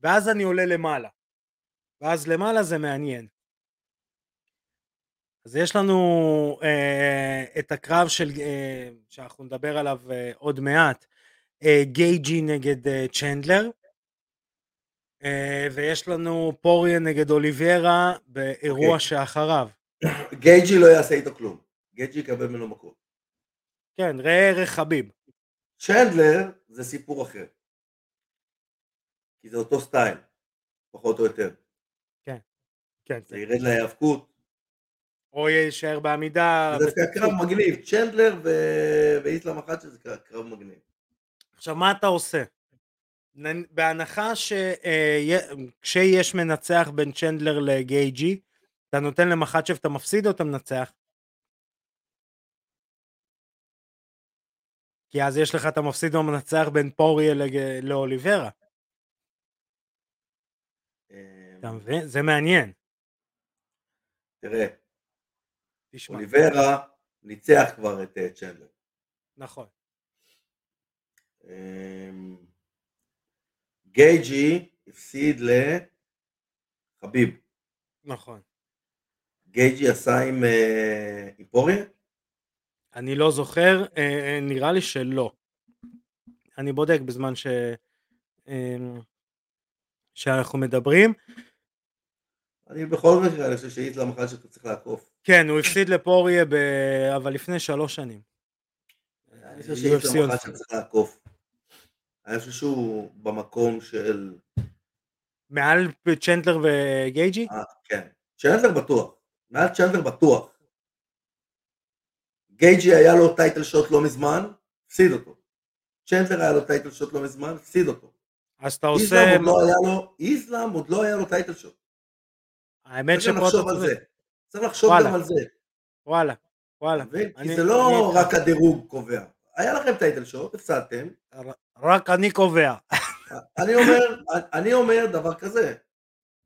ואז אני עולה למעלה. ואז למעלה זה מעניין. אז יש לנו אה, את הקרב של, אה, שאנחנו נדבר עליו אה, עוד מעט, גייג'י נגד אה, צ'נדלר, אה, ויש לנו פוריה נגד אוליביירה באירוע אוקיי. שאחריו. גייג'י לא יעשה איתו כלום. גייג'י יקבל ממנו מכות. כן, ראה ערך חביב. צ'נדלר זה סיפור אחר. כי זה אותו סטייל, פחות או יותר. כן, כן. זה ירד להיאבקות. או יישאר בעמידה. זה דווקא. קרב מגניב. צ'נדלר ו- ואיסלאם אחת שזה קרב מגניב. עכשיו מה אתה עושה? בהנחה שכשיש מנצח בין צ'נדלר לגייג'י, אתה נותן למחצ'ב אתה מפסיד או אתה מנצח? כי אז יש לך את המפסיד או המנצח בין פוריה לג- לאוליברה, אה, אתה מבין? זה מעניין. תראה, אוליברה ניצח כבר את אה, צ'נדלר. נכון. אמ, גייג'י הפסיד לחביב. נכון. גייג'י עשה עם אה, עם פוריה? אני לא זוכר, אה, אה, נראה לי שלא. אני בודק בזמן ש... אה, שאנחנו מדברים. אני בכל מקרה, אני חושב שאיסלאם אחד שאתה צריך לעקוף. כן, הוא הפסיד לפוריה, ב... אבל לפני שלוש שנים. אני חושב שאיסלאם on- אחד שאתה צריך לעקוף. אני חושב שהוא במקום של... מעל צ'נדלר וגייג'י? אה, כן. צ'נדלר בטוח. מעל צ'נדלר בטוח. גייג'י היה לו title shot לא מזמן, הפסיד אותו. צ'נדלר היה לו title shot לא מזמן, הפסיד אותו. אז אתה עושה... עוד לא היה לו, איסלאם עוד לא היה לו title shot. האמת צריך שפה אתה לחשוב על. זה. צריך לחשוב. גם על זה. וואלה, וואלה. כי זה לא רק הדירוג קובע. היה לכם טייטל שוט, הפסדתם. רק אני קובע. אני אומר, אני אומר דבר כזה.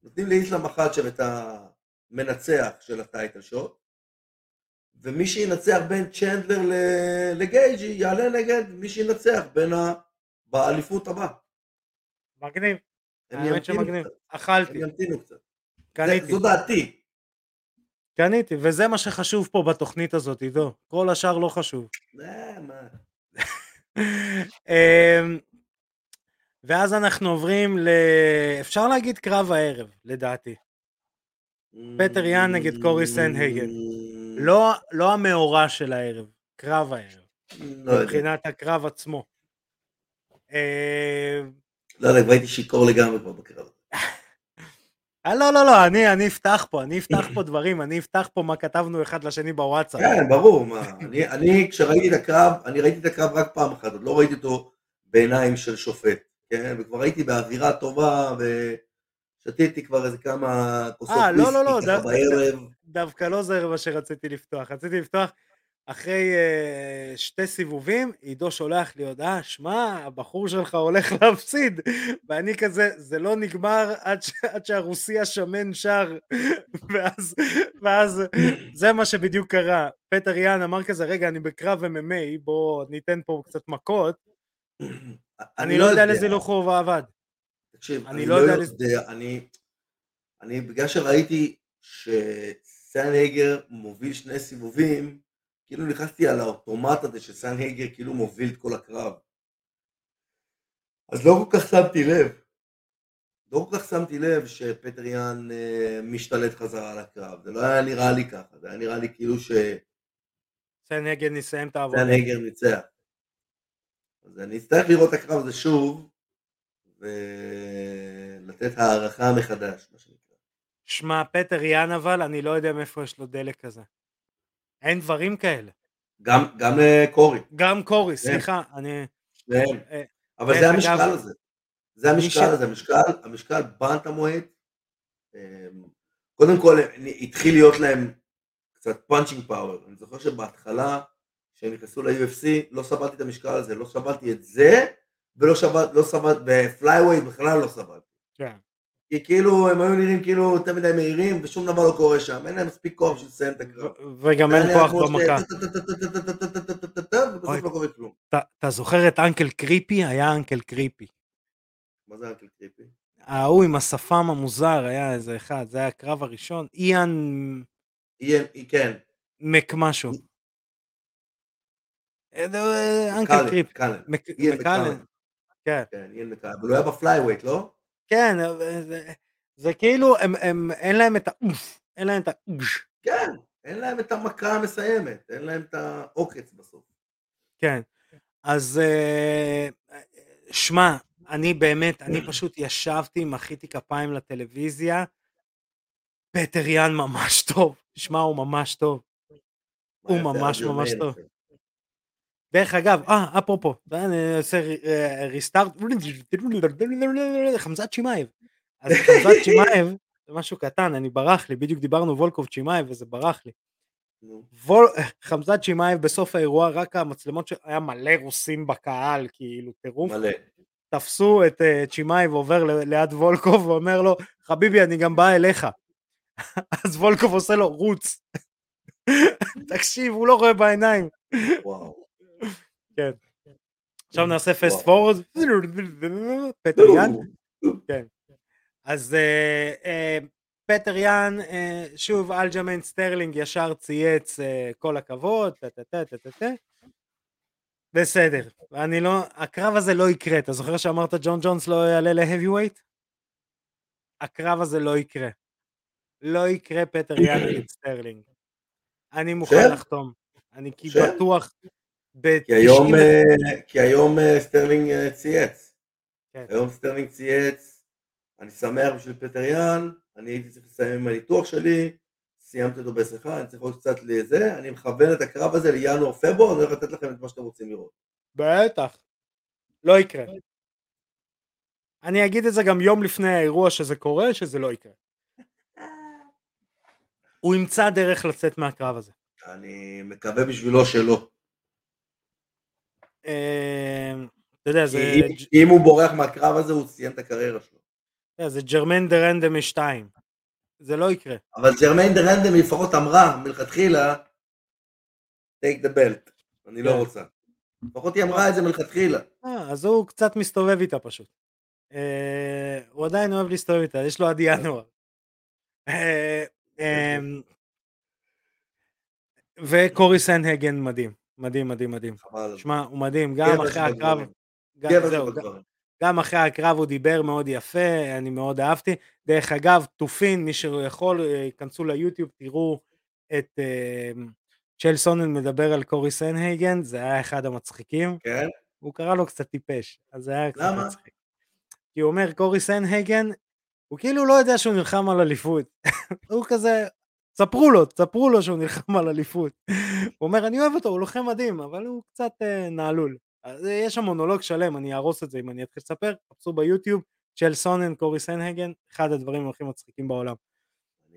נותנים לאיסלאם מחאצ'ב את המנצח של הטייטל שוט, ומי שינצח בין צ'נדלר לגייג'י יעלה נגד מי שינצח בין ה... באליפות הבאה. מגניב. האמת שמגניב. קצת. אכלתי, הם ימתינו קצת. זה- קניתי, זו דעתי. קניתי, וזה מה שחשוב פה בתוכנית הזאת, עידו. כל השאר לא חשוב. מה? אמ, ואז אנחנו עוברים ל... אפשר להגיד קרב הערב, לדעתי. פטר יאן נגד קורי סנדהייגן. לא, לא המאורע של הערב, קרב הערב, לא. מבחינת הקרב עצמו. אמ, לא יודע, כבר הייתי שיכור לגמרי כבר בקרב. אה, לא, לא, לא, אני, אני אפתח פה, אני אפתח פה דברים, אני אפתח פה מה כתבנו אחד לשני בוואטסאפ. כן, ברור, מה, אני, אני כשראיתי את הקרב, אני ראיתי את הקרב רק פעם אחת, עוד לא ראיתי אותו בעיניים של שופט, כן, וכבר הייתי באווירה טובה, ושתיתי כבר איזה כמה כוסות אה, לא, לא, לא, ככה ד- בערב, דווקא לא זה מה שרציתי לפתוח, רציתי לפתוח אחרי uh, שתי סיבובים, עידו שולח לי הודעה, שמע, הבחור שלך הולך להפסיד, ואני כזה, זה לא נגמר עד, ש... עד שהרוסי השמן שר, ואז, ואז זה מה שבדיוק קרה, פטר יאן אמר כזה, רגע, אני בקרב MMA, בוא ניתן פה קצת מכות, אני לא יודע לאיזה הילוך הוא עבד. תקשיב, אני לא לא יודע אני, אני בגלל שראיתי שסנהייגר מוביל שני סיבובים, כאילו נכנסתי על האוטומט הזה שסנהייגר כאילו מוביל את כל הקרב. אז לא כל כך שמתי לב. לא כל כך שמתי לב שפטר יאן אה, משתלט חזרה על הקרב. זה לא היה נראה לי ככה, זה היה נראה לי כאילו סנהגן יסיים את העבודה. שסנהייגר ניצח. אז אני אצטרך לראות את הקרב הזה שוב, ולתת הערכה מחדש, מה שנקרא. שמע, פטר יאן אבל, אני לא יודע מאיפה יש לו דלק כזה. אין דברים כאלה. גם, גם לקורי, גם קורי, סליחה, אני... שניהם. אה, אבל דרך זה המשקל הזה. זה המשקל הזה, המשקל, המשקל bantamweight. אמ, קודם כל התחיל להיות להם קצת punching power. אני זוכר שבהתחלה, כשהם נכנסו ל-UFC, לא סבלתי את המשקל הזה, לא סבלתי את זה, ולא סבלתי, לא סבלתי, ב flyweight בכלל לא סבלתי. כן. כי כאילו הם היו נראים כאילו יותר מדי מהירים ושום דבר לא קורה שם, אין להם מספיק כוח בשביל לסיים את הקרב. וגם אין כוח במכה. ובסוף. לא קורה כלום. אתה- זוכר את Uncle Creepy? היה אנקל קריפי. מה זה אנקל קריפי? ההוא עם השפם המוזר היה איזה אחד, זה היה הקרב הראשון. איין איין, כן, מק משהו. אה, אה, אנקל קריפי. מקאלן. כן. כן, איין מקאלן, אבל הוא היה ב flyweight, לא? כן, אבל זה- זה כאילו, הם- הם- אין להם את האוף, אין להם את האוש. כן, אין להם את המכה המסיימת, אין להם את העוקץ בסוף. כן. אז אה, שמע, אני באמת, אני פשוט ישבתי, מחאתי כפיים לטלוויזיה. פטר יאן ממש טוב. שמע, הוא ממש טוב. הוא ממש ממש? טוב. דרך אגב, אה, אפרופו, אני עושה restart, חמזת שמאייב. אז חמזת שמאייב, זה משהו קטן, אני ברח לי, בדיוק דיברנו וולקוב צ'ימאייב וזה ברח לי. וול... חמזת שמאייב בסוף האירוע, רק המצלמות, ש... היה מלא רוסים בקהל, כאילו טירוף. מלא. תפסו את uh, צ'ימאייב עובר ליד וולקוב ואומר לו, חביבי, אני גם בא אליך. אז וולקוב עושה לו, רוץ. תקשיב, הוא לא רואה בעיניים. וואו. עכשיו נעשה fast. פטר יאן. אז אה, אה, פטר יאן, אה, שוב אלג'מיין סטרלינג ישר צייץ אה, כל הכבוד, טה טה טה טה טה טה. בסדר, אני לא, הקרב הזה לא יקרה, אתה זוכר שאמרת ג'ון ג'ונס לא יעלה weight? הקרב הזה לא יקרה. לא יקרה פטר יאן נגד סטרלינג. אני מוכן לחתום. אני כי בטוח, כי היום, אה, כי היום אה, סטרלינג אה, צייץ. כן. היום סטרלינג צייץ, אני שמח בשביל פטר יאן, אני הייתי צריך לסיים עם הניתוח שלי, סיימתי אותו בשיחה, אני צריך עוד קצת לזה, אני מכוון את הקרב הזה לינואר-פברואר, אני הולך לתת לכם את מה שאתם רוצים לראות. בטח. לא יקרה. אני אגיד את זה גם יום לפני האירוע שזה קורה, שזה לא יקרה. הוא ימצא דרך לצאת מהקרב הזה. אני מקווה בשבילו שלא. אמ, אתה יודע, זה... אם הוא בורח מהקרב הזה, הוא סיים את הקריירה שלו. זה ג'רמן דה רנדם משתיים. זה לא יקרה. אבל ג'רמן דה רנדם לפחות אמרה מלכתחילה, take the belt. אני לא כן. רוצה. לפחות היא אמרה את זה מלכתחילה. אה, אז הוא קצת מסתובב איתה פשוט. אה, הוא עדיין אוהב להסתובב איתה, יש לו עד ינואר. אה, אמ, וקורי סנהגן מדהים. מדהים, מדהים, מדהים. שמע, הוא מדהים, גם אחרי הקרב, גם אחרי הקרב הוא דיבר מאוד יפה, אני מאוד אהבתי. דרך אגב, תופין, מי שיכול, ייכנסו ליוטיוב, תראו את uh, צ'ל סונן מדבר על קורי סנהייגן, זה היה אחד המצחיקים. כן? הוא קרא לו קצת טיפש, אז זה היה קצת למה? מצחיק. כי הוא אומר, קורי סנהייגן, הוא כאילו לא יודע שהוא נלחם על אליפות. הוא כזה, ספרו לו, ספרו לו שהוא נלחם על אליפות. הוא אומר, אני אוהב אותו, הוא לוחם מדהים, אבל הוא קצת uh, נעלול. אז אה, יש שם מונולוג שלם, אני אהרוס את זה אם אני אתחיל לספר, חפשו ביוטיוב, צ'ל סונן, קורי סנהגן, אחד הדברים הכי מצחיקים בעולם.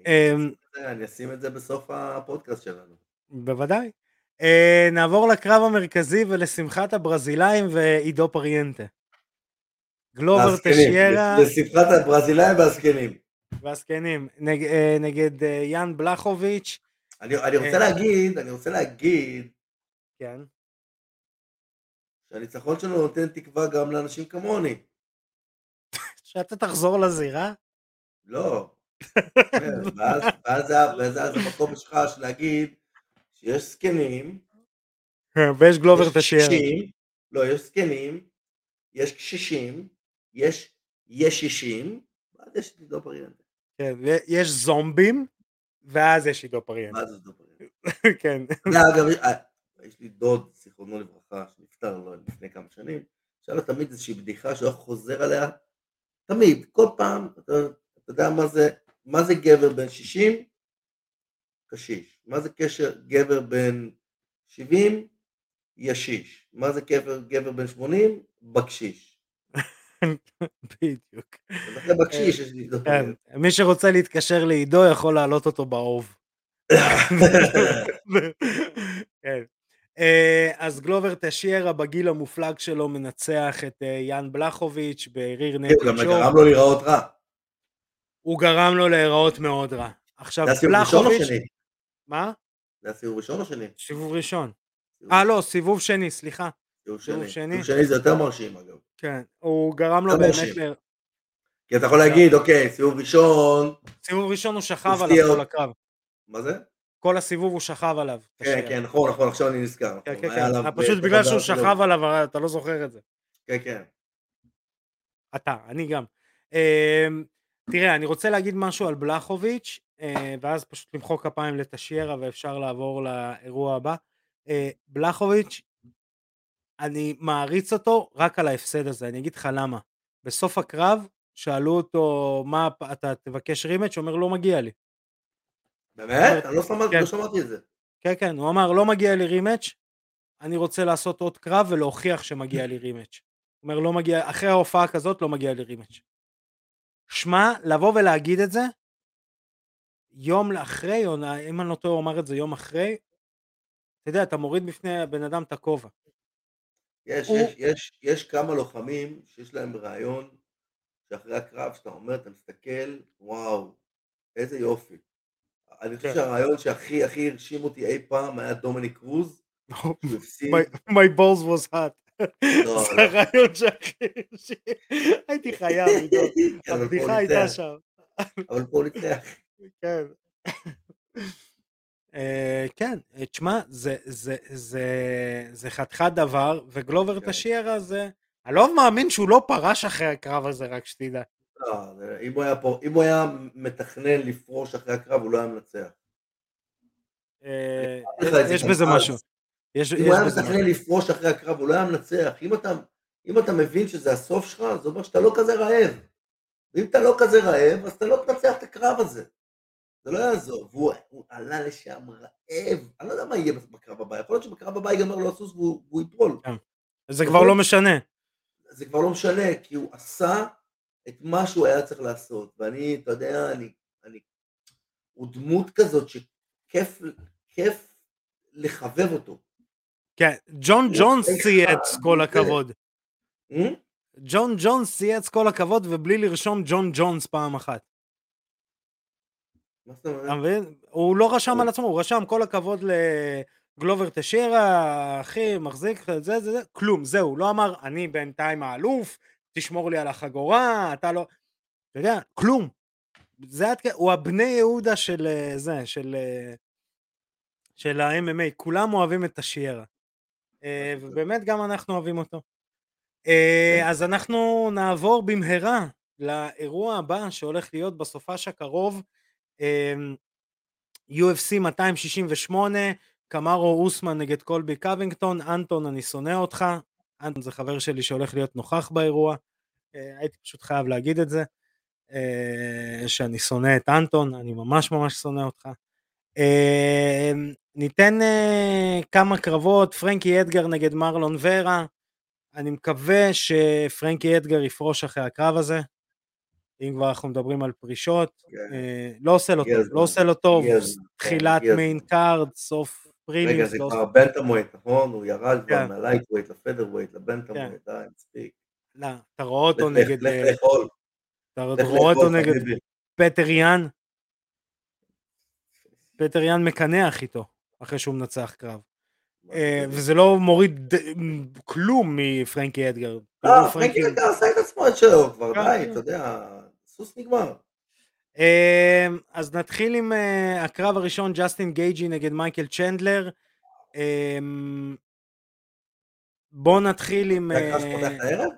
אמ, אני אשים את זה בסוף הפודקאסט שלנו. בוודאי. Uh, נעבור לקרב המרכזי ולשמחת הברזילאים ועידו פריאנטה. גלובר תשיירה. לשמחת הברזילאים והזקנים. והזקנים, נג, אה, נגד אה, יאן בלחוביץ'. אני, אני רוצה אה, להגיד, אני רוצה להגיד, כן, שהניצחון שלנו נותן תקווה גם לאנשים כמוני. שאתה תחזור לזירה? לא. כן, ואז זה המקום שלך של להגיד שיש זקנים, ויש גלובר תשייר. לא, יש זקנים, יש קשישים, יש ישישים, ואז יש עידו פריאנטה. כן, יש זומבים, ואז יש עידו פריאנטה. ואז עידו פריאנטה. כן. אגב, אה, יש לי דוד, זיכרונו לברכה, שנפטר לו לפני כמה שנים, שהיה לו תמיד איזושהי בדיחה שהוא חוזר עליה, תמיד, כל פעם, אתה, אתה יודע מה זה, מה זה גבר בן 60? קשיש. מה זה קשר גבר בן 70? ישיש. מה זה גבר, גבר בן 80? בקשיש. בדיוק. אחרי בקשיש יש לי כן, מי שרוצה להתקשר לעידו יכול להעלות אותו באוב. כן. אה, אז גלובר טשיירה בגיל המופלג שלו מנצח את אה, יאן בלחוביץ' בריר נטו הוא גם גרם לו להיראות רע. הוא גרם לו להיראות מאוד רע. עכשיו בלחוביץ'... מה? זה היה סיבוב ראשון או שני? סיבוב ראשון. אה לא, סיבוב שני, סליחה. סיבוב שני. סיבוב שני זה יותר מרשים אגב. כן, הוא גרם לו באמת... כי אתה יכול להגיד, אוקיי, סיבוב ראשון... סיבוב ראשון הוא שכב עליו כל הקרב. מה זה? כל הסיבוב הוא שכב עליו. כן, כן, נכון, נכון, עכשיו אני נזכר. כן, כן, כן. פשוט בגלל שהוא שכב עליו, אתה לא זוכר את זה. כן, כן. אתה, אני גם. אמ, תראה, אני רוצה להגיד משהו על בלחוביץ', אה, ואז פשוט למחוא כפיים לתשיירה ואפשר לעבור לאירוע הבא. אה, בלחוביץ', אני מעריץ אותו רק על ההפסד הזה, אני אגיד לך למה. בסוף הקרב שאלו אותו מה אתה תבקש רימץ', הוא אומר לא מגיע לי. באמת? אני לא, כן. לא שמעתי את זה. כן כן, הוא אמר לא מגיע לי רימץ', אני רוצה לעשות עוד קרב ולהוכיח שמגיע לי רימץ'. הוא אומר לא מגיע, אחרי ההופעה כזאת לא מגיע לי רימץ'. שמע, לבוא ולהגיד את זה, יום לאחרי, או אם אני לא טועה הוא אמר את זה יום אחרי, אתה יודע, אתה מוריד בפני הבן אדם את הכובע. יש, הוא... יש, יש, יש כמה לוחמים שיש להם רעיון שאחרי הקרב שאתה אומר, אתה מסתכל, וואו, איזה יופי. אני חושב כן. שהרעיון שהכי הכי הרשים אותי אי פעם היה דומיניק קרוז. My balls was hot. לא, זה לא. הרעיון שהכי הרשים. הייתי חייב, כן, הבדיחה הייתה שם. אבל פה הוא ניצח. כן. אה, כן, אה, תשמע, זה, זה, זה, זה חתיכת דבר, וגלובר כן. טשיירה זה... אני לא מאמין שהוא לא פרש אחרי הקרב הזה, רק שתדע. לא, אם הוא היה פה, אם הוא היה מתכנן לפרוש אחרי הקרב, הוא לא היה מנצח. אה, יש בזה. משהו. אם הוא היה. מתכנן לפרוש אחרי הקרב, הוא לא היה מנצח. אם אתה, אם אתה מבין שזה הסוף שלך, זה אומר שאתה לא כזה רעב. ואם אתה לא כזה רעב, אז אתה לא תנצח את הקרב הזה. זה לא יעזור. והוא הוא עלה לשם רעב. אני לא יודע מה יהיה בקרב הבא. יכול להיות שבקרב הבא ייגמר לו הסוס והוא, והוא ייפול. זה כבר לא משנה. זה כבר לא משנה, כי הוא עשה את מה שהוא היה צריך לעשות. ואני, אתה יודע, אני, אני, הוא דמות כזאת שכיף כיף לחבב אותו. כן, ג'ון ג'ונס צייץ כל הכבוד. אה? ג'ון ג'ונס צייץ כל הכבוד ובלי לרשום ג'ון ג'ונס פעם אחת. אתה מבין? הוא לא רשם על עצמו, הוא רשם כל הכבוד לגלובר טשיירה, אחי, מחזיק, זה, זה, זה, כלום, זהו, הוא לא אמר, אני בינתיים האלוף, תשמור לי על החגורה, אתה לא... אתה יודע, כלום. זה עד. הוא הבני יהודה של אה, זה, של... אה, של ה-MMA, כולם אוהבים את טשיירה. אה, ובאמת גם אנחנו אוהבים אותו. כן. אז אנחנו נעבור במהרה לאירוע הבא שהולך להיות בסופש הקרוב. UFC 268, קמארו אוסמן נגד קולבי קווינגטון, אנטון אני שונא אותך, אנטון זה חבר שלי שהולך להיות נוכח באירוע, אה, הייתי פשוט חייב להגיד את זה, אה, שאני שונא את אנטון, אני ממש ממש שונא אותך. אה, ניתן כמה קרבות, פרנקי אדגר נגד מרלון ורה, אני מקווה שפרנקי אדגר יפרוש אחרי הקרב הזה, אם כבר אנחנו מדברים על פרישות, כן. אה, לא עושה לו טוב. לא עושה לו טוב, כן, תחילת מיין. קארד, סוף רגע, prelims, זה כבר bantamweight, נכון? הוא ירד כבר כן. מה lightweight ל featherweight ל bantamweight, די, מספיק. לא, אתה רואה אותו נגד, לך אה, לאכול, אתה רואה אותו נגד. פטר יאן, פטר יאן מקנח איתו, אחרי שהוא מנצח קרב, אה, וזה לא מוריד כלום מפרנקי אדגר. לא, פרנקי אדגר עשה את עצמו את שלו כבר, כן, די, כן. אתה יודע, סוס נגמר. אה, אז נתחיל עם אה, הקרב הראשון, ג'סטין גייג'י נגד מייקל צ'נדלר. אה, בוא נתחיל עם... זה הקרב אה, שפותח את הערב?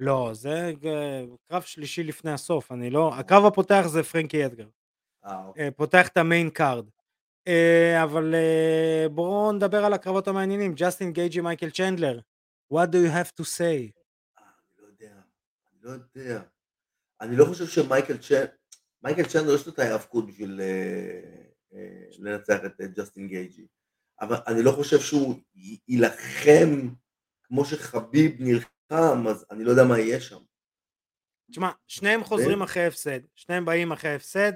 לא, זה אה, קרב שלישי לפני הסוף, אני לא... הקרב הפותח זה פרנקי אדגר. אה, אוקיי. אה, פותח את ה main card. אה, אבל אה, בואו נדבר על הקרבות המעניינים. ג'סטין גייג'י מייקל צ'נדלר. What do you have to say? אה, אני לא יודע, אני לא יודע. אני לא חושב שמייקל צ'ן... מייקל צ'נדלר יש לו את ההיאבקות בשביל אה, אה, לנצח את אה, ג'סטין גייג'י. אבל אני לא חושב שהוא יילחם כמו שחביב נלחם, אז אני לא יודע מה יהיה שם. תשמע, שניהם חוזרים אחרי הפסד. שניהם באים אחרי הפסד.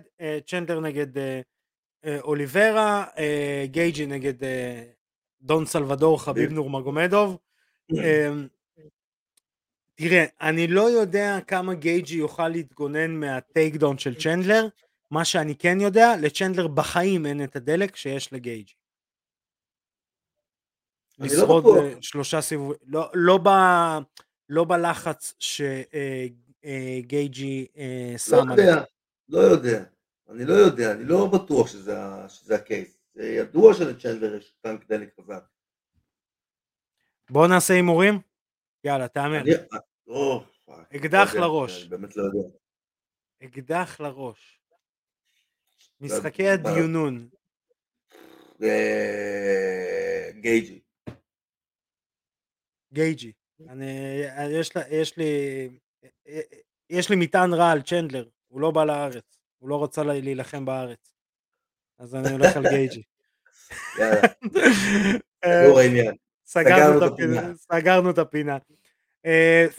צ'נדלר נגד אוליברה, גייג'י נגד דון סלבדור חביב חביב. נורמגומדוב. תראה, אני לא יודע כמה גייג'י יוכל להתגונן מהטייק דאון של צ'נדלר, מה שאני כן יודע, לצ'נדלר בחיים אין את הדלק שיש לגייג'י. לא לשרוד. אה, שלושה סיבובים, לא, לא, ב, לא בלחץ שגייג'י לא שם יודע, לא יודע. אני לא יודע, אני לא בטוח שזה שזה הקייס. זה ידוע שלצ'נדלר יש טנק דלק חזק. בוא נעשה הימורים? יאללה, תאמר. אקדח לא לראש. באמת לא יודע. אקדח לראש. לא משחקי הדיונון. אה, גייג'י. גייג'י. אני, יש, יש לי, יש לי מטען רע על צ'נדלר, הוא לא בא לארץ, הוא לא רצה לה- להילחם בארץ. אז אני הולך על גייג'י. יאללה, אה. סגרנו את הפינה.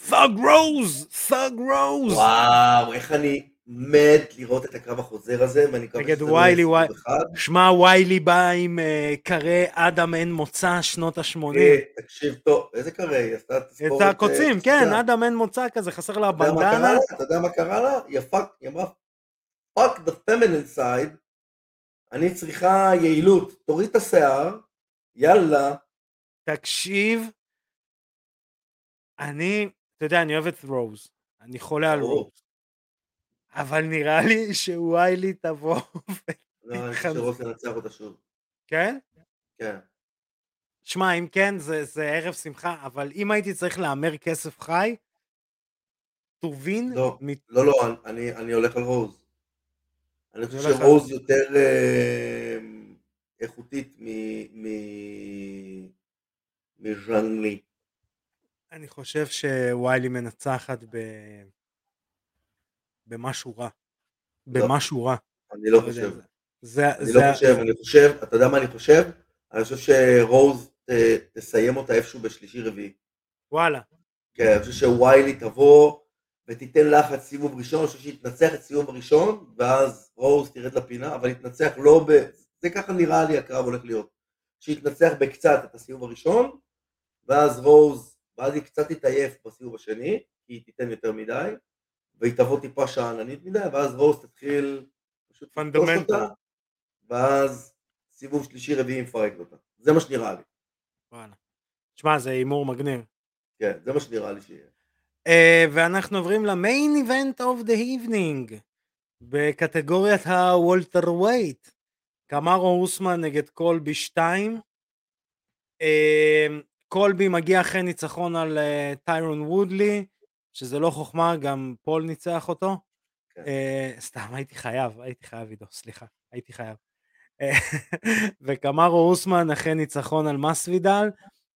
ת'אג רוז! ת'אג רוז! וואו, איך אני מת לראות את הקרב החוזר הזה, ואני מקווה שזה לא ויילי, אחד. שמע ויילי בא עם אה, קרי אדם אין מוצא שנות ה-80. אה, תקשיב טוב, איזה קרה, היא עשתה את תספורת... הקוצים, אה, כן. אדם אין מוצא כזה, חסר לה בנדנה. אתה יודע מה קרה לה? היא אמרה, fuck the feminine side, אני צריכה יעילות, תוריד את השיער, יאללה, תקשיב, אני, אתה יודע, אני אוהב את רוז. אני חולה על. רוז. אבל נראה לי שוויילי תבוא לא, אני חושב שרוז ינצח אותה שוב. כן? כן. שמע, אם כן, זה, זה ערב שמחה, אבל אם הייתי צריך להמר כסף חי, טובין... לא, מת... לא, לא, אני, אני הולך על רוז. אני חושב שרוז על- יותר אה, איכותית מ... מ... מז'אן לי. אני חושב שוויילי מנצחת ב... במשהו רע. לא. במשהו רע. אני לא יודע, חושב. זה, אני זה, לא חושב, אני חושב, אתה יודע מה אני חושב? אני חושב שרוז ת- תסיים אותה איפשהו בשלישי רביעי. וואלה. כן, אני חושב שוויילי תבוא ותיתן לחץ סיבוב ראשון, אני חושב שהיא תנצח את סיבוב הראשון, ואז רוז תרד לפינה, אבל היא תנצח לא ב... זה ככה נראה לי הקרב הולך להיות. שהיא תנצח בקצת את הסיבוב הראשון, ואז רוז, ואז היא קצת תתעייף בסיבוב השני, כי היא תיתן יותר מדי, והיא תבוא טיפה שאננית מדי, ואז רוז תתחיל פשוט fundamental. אותה, ואז סיבוב שלישי רביעי מפרק אותה. זה מה שנראה לי. וואלה. שמע, זה הימור מגניב. כן, זה מה שנראה לי שיהיה. Uh, ואנחנו עוברים ל main event of the evening בקטגוריית ה welterweight. קמרו אוסמן נגד קולבי 2. Uh, קולבי מגיע אחרי ניצחון על uh, טיירון וודלי, שזה לא חוכמה, גם פול ניצח אותו. כן. Uh, סתם, הייתי חייב, הייתי חייב עידו, סליחה, הייתי חייב. אה, וקמרו אוסמן אחרי ניצחון על מסוידל,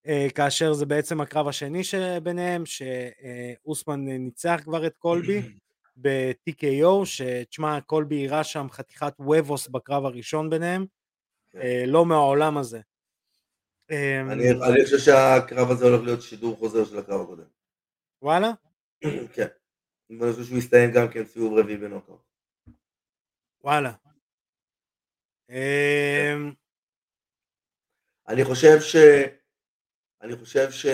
אה, כאשר זה בעצם הקרב השני שביניהם, שאוסמן ניצח כבר את קולבי ב-TKO, שתשמע, קולבי הראה שם חתיכת וובוס בקרב הראשון ביניהם, כן. אה, לא מהעולם הזה. אה, אני אני חושב שהקרב הזה הולך להיות שידור חוזר של הקרב הקודם. וואלה? כן. ואני חושב שהוא יסתיים גם כן סיבוב רביעי בנוקאוט. וואלה. אה, אני חושב ש... אני חושב ש...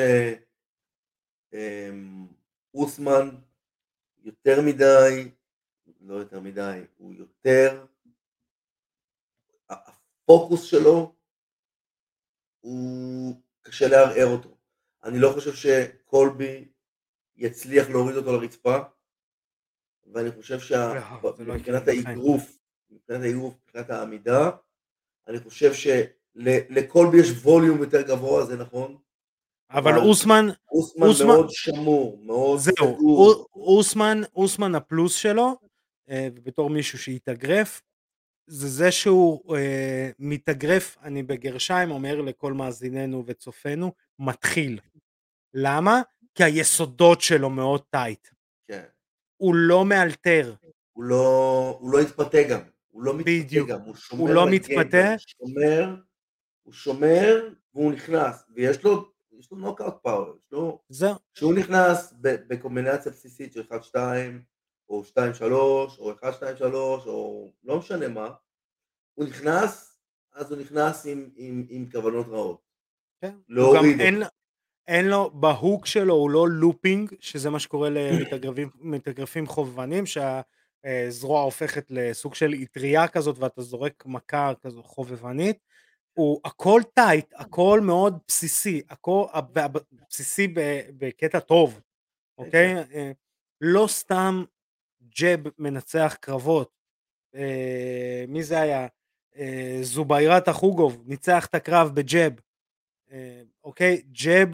אמ, אוסמן יותר מדי, לא יותר מדי, הוא יותר... הפוקוס שלו הוא קשה לערער אותו. אני לא חושב שקולבי יצליח להוריד אותו לרצפה, ואני חושב לא, זה לא שמבחינת בחיים. האגרוף, מבחינת האגרוף, מבחינת העמידה, אני חושב שלקולבי יש ווליום יותר גבוה, זה נכון. אבל אוסמן, אוסמן אוסמן- מאוד שמור, מאוד זהו, סגור. או- אוסמן, אוסמן הפלוס שלו, אה, בתור מישהו שהתאגרף, זה זה שהוא אה, מתאגרף, אני בגרשיים אומר לכל מאזיננו וצופינו, מתחיל. למה? כי היסודות שלו מאוד טייט. כן. הוא לא מאלתר. הוא לא, הוא לא התפתה גם, הוא לא מתפתה בדיוק. גם, הוא שומר הוא לא לגיים, מתפתה. הוא שומר, הוא שומר והוא נכנס, ויש לו, יש לו נוקאוט power, יש לו, זהו. כשהוא נכנס בקומבינציה בסיסית של 1-2 או 2-3 או 1-2-3 או לא משנה מה, הוא נכנס, אז הוא נכנס עם, עם, עם כוונות רעות. כן. הוא להוריד גם אין, אין לו, בהוק שלו הוא לא looping, שזה מה שקורה למתאגרפים מתאגרפים חובבנים, שהזרוע הופכת לסוג של אטריה כזאת ואתה זורק מכה כזו חובבנית. הוא הכל tight, הכל מאוד בסיסי, הכל בסיסי בקטע טוב, אוקיי? אה, לא סתם ג'ב מנצח קרבות. אה, מי זה היה? אה, זוביירה טוחוגוב ניצח את הקרב בג'ב. אה, אוקיי? ג'ב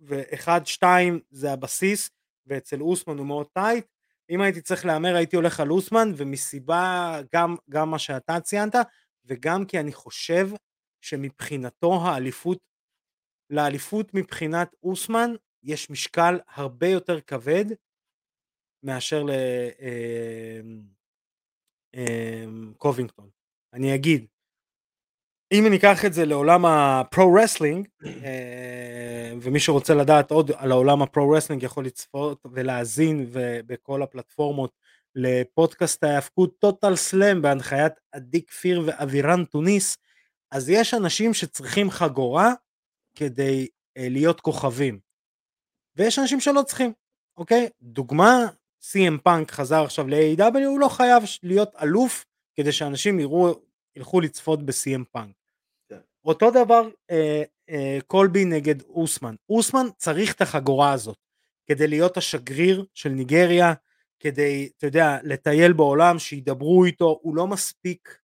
ואחד שתיים זה הבסיס, ואצל אוסמן הוא מאוד tight. אם הייתי צריך להמר הייתי הולך על אוסמן, ומסיבה גם, גם מה שאתה ציינת, וגם כי אני חושב שמבחינתו האליפות, לאליפות מבחינת אוסמן יש משקל הרבה יותר כבד מאשר לקובינגטון. אני אגיד, אם ניקח את זה לעולם ה pro wrestling, אה, ומי שרוצה לדעת עוד על העולם ה pro wrestling יכול לצפות ולהאזין בכל הפלטפורמות לפודקאסט ההאבקות טוטל סלאם בהנחיית עדי כפיר ואבירן טוניס, אז יש אנשים שצריכים חגורה כדי אה, להיות כוכבים, ויש אנשים שלא צריכים, אוקיי? דוגמה, CM Punk חזר עכשיו ל-AEW, הוא לא חייב להיות אלוף כדי שאנשים יראו, ילכו לצפות ב- CM Punk. כן. אותו דבר אה, אה, קולבי נגד אוסמן. אוסמן צריך את החגורה הזאת כדי להיות השגריר של ניגריה, כדי, אתה יודע, לטייל בעולם, שידברו איתו, הוא לא מספיק,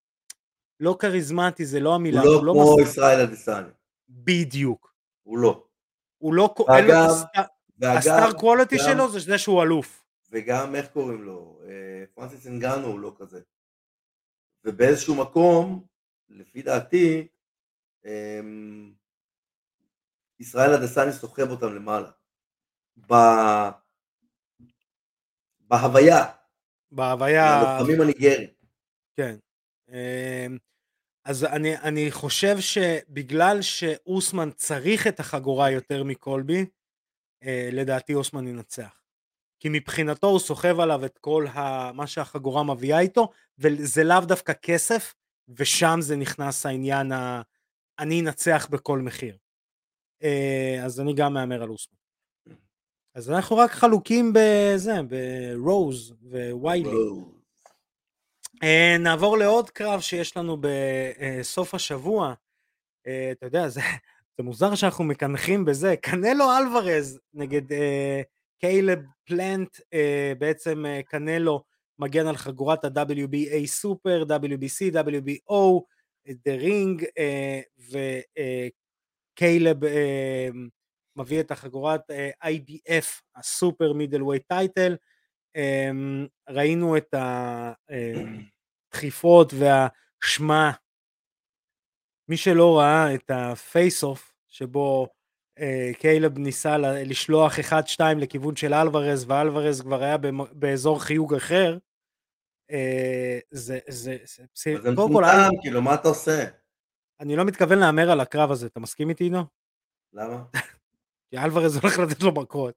לא כריזמטי, זה לא המילה. הוא לא הוא כמו מספיק... ישראל אדיסני. בדיוק. הוא לא. הוא לא, ואגב, הסטאר קוולטי שלו זה זה שהוא אלוף. וגם, איך קוראים לו? אה, פרנסיס אנגנו הוא לא כזה. ובאיזשהו מקום, לפי דעתי, אמ, ישראל הדסני סוחב אותם למעלה. ב... בהוויה. בהוויה. הלוחמים הניגרים. כן. אמ, אז אני, אני חושב שבגלל שאוסמן צריך את החגורה יותר מקולבי, אה, לדעתי אוסמן ינצח. כי מבחינתו הוא סוחב עליו את כל ה, מה שהחגורה מביאה איתו, וזה לאו דווקא כסף, ושם זה נכנס העניין ה... אני אנצח בכל מחיר. אה, אז אני גם מהמר על אוסמן. אז אנחנו רק חלוקים בזה, ברוז וויילי. אה, נעבור לעוד קרב שיש לנו בסוף השבוע. אה, אתה יודע, זה, זה מוזר שאנחנו מקנחים בזה. קנלו אלוורז נגד קיילב פלנט, בעצם קנלו מגן על חגורת ה- WBA Super, WBC, WBO, The Ring, וקיילב מביא את החגורת IBF, ה super middleweight title, ראינו את הדחיפות והשמה, מי שלא ראה את ה face off שבו קיילב ניסה לשלוח 1-2 לכיוון של אלוורז ואלוורז כבר היה באזור חיוג אחר, זה, זה, זה, זה, כל, מטומטם, כאילו, מה אתה עושה? אני לא מתכוון להמר על הקרב הזה, אתה מסכים איתי, עידו? למה? כי אלוורז הולך לתת לו מכות.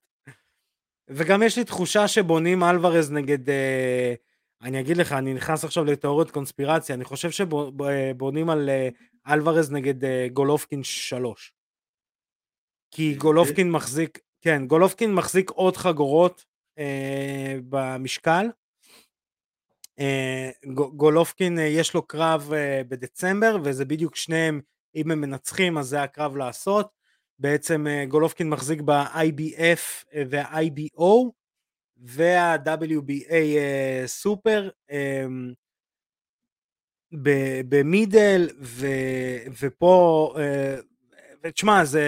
וגם יש לי תחושה שבונים אלוורז נגד, אה, אני אגיד לך, אני נכנס עכשיו לתיאוריות קונספירציה, אני חושב שבונים על אה, אלוורז נגד אה, גולופקין 3. כי גולופקין מחזיק, כן, גולופקין מחזיק עוד חגורות אה, במשקל. אה, גולופקין אה, יש לו קרב אה, בדצמבר וזה בדיוק שניהם, אם הם מנצחים אז זה הקרב לעשות. בעצם גולופקין מחזיק ב-IBF וה-IBO וה-WBA סופר אמ, במידל ופה ותשמע זה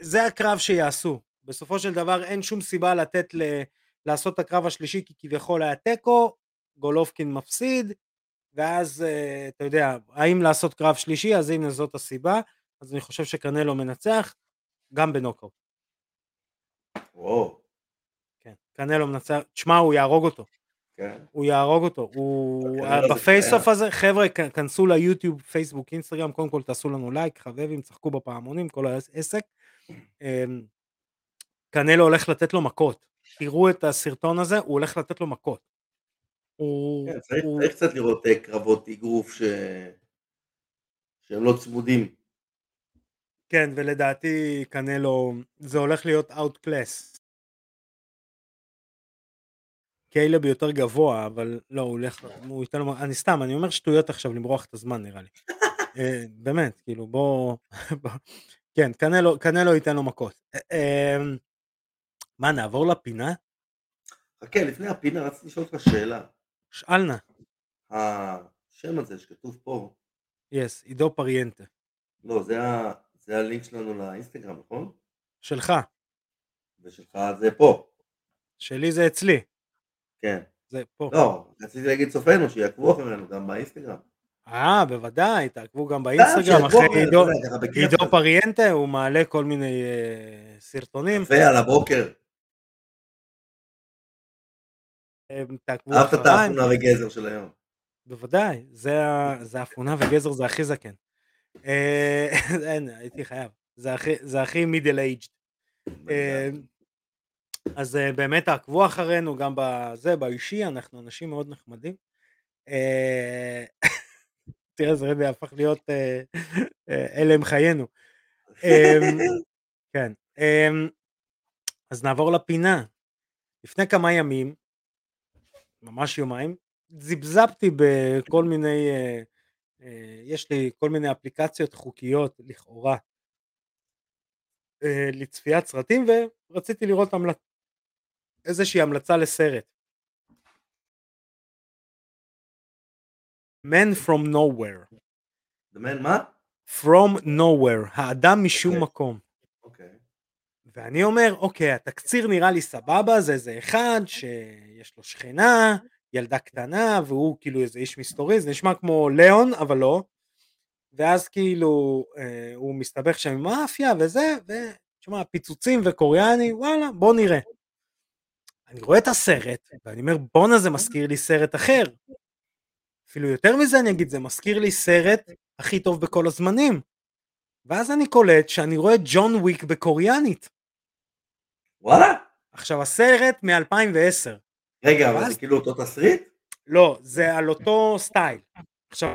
זה הקרב שיעשו בסופו של דבר אין שום סיבה לתת ל, לעשות את הקרב השלישי כי כביכול היה תיקו גולובקין מפסיד ואז אתה יודע האם לעשות קרב שלישי אז הנה זאת הסיבה אז אני חושב שקנלו מנצח, גם בנוקאוט. וואו. כן, קנלו מנצח, תשמע, הוא יהרוג אותו. כן. הוא יהרוג אותו. הוא... בפייסוף הזה, חבר'ה, כנסו ליוטיוב, פייסבוק, אינסטגרם, קודם כל תעשו לנו לייק, חבבים, צחקו בפעמונים, כל העסק. אמ, קנלו הולך לתת לו מכות. תראו את הסרטון הזה, הוא הולך לתת לו מכות. הוא... כן, צריך, הוא... צריך קצת לראות אה, קרבות אגרוף ש... שהם לא צמודים. כן, ולדעתי קנלו, זה הולך להיות outclass. קיילב יותר גבוה, אבל לא, הוא הולך, הוא ייתן לו, אני סתם, אני אומר שטויות עכשיו למרוח את הזמן נראה לי. אה, באמת, כאילו, בוא... כן, קנלו, קנלו ייתן לו מכות. אה, אמ, מה, נעבור לפינה? חכה, לפני הפינה רציתי לשאול אותך שאלה. שאל נא. השם הזה שכתוב פה. יס, עידו פריאנטה. לא, זה הלינק שלנו לאינסטגרם, נכון? שלך. ושלך זה פה. שלי זה אצלי. כן. זה פה. לא, רציתי להגיד צופינו שיעקבו אחרינו גם באינסטגרם. אה, בוודאי, תעקבו גם באינסטגרם, אחרי עידו, עידו פריאנטה, הוא מעלה כל מיני uh, סרטונים. יפה, על הבוקר. תעקבו אחריי. אהבת את האפונה וגזר של היום. בוודאי, זה אפונה וגזר זה הכי זקן. אה, אין, הייתי חייב. זה הכי מידל אייג'ד. אה, אז אה, באמת תעקבו אחרינו גם בזה, באישי, אנחנו אנשים מאוד נחמדים. תראה, זה רבי הפך להיות אלה הם חיינו. כן. אז נעבור לפינה. לפני כמה ימים, ממש יומיים, זיבזבתי בכל מיני אה, יש לי כל מיני אפליקציות חוקיות לכאורה אה, לצפיית סרטים ורציתי לראות המלצ... איזושהי המלצה לסרט. Man from nowhere. The man מה? From nowhere, האדם משום אוקיי. מקום. אוקיי. ואני אומר, אוקיי, התקציר נראה לי סבבה, זה איזה אחד שיש לו שכנה, ילדה קטנה, והוא כאילו איזה איש מסתורי, זה נשמע כמו ליאון, אבל לא. ואז כאילו אה, הוא מסתבך שם עם מאפיה וזה, ותשמע, פיצוצים וקוריאני, וואלה, בוא נראה. אני רואה את הסרט, ואני אומר, בואנה זה מזכיר לי סרט אחר. אפילו יותר מזה אני אגיד, זה מזכיר לי סרט הכי טוב בכל הזמנים. ואז אני קולט שאני רואה ג'ון וויק בקוריאנית. וואלה? עכשיו הסרט מ-2010. רגע, אבל ואז- זה כאילו אותו תסריט? לא, זה על אותו סטייל. עכשיו...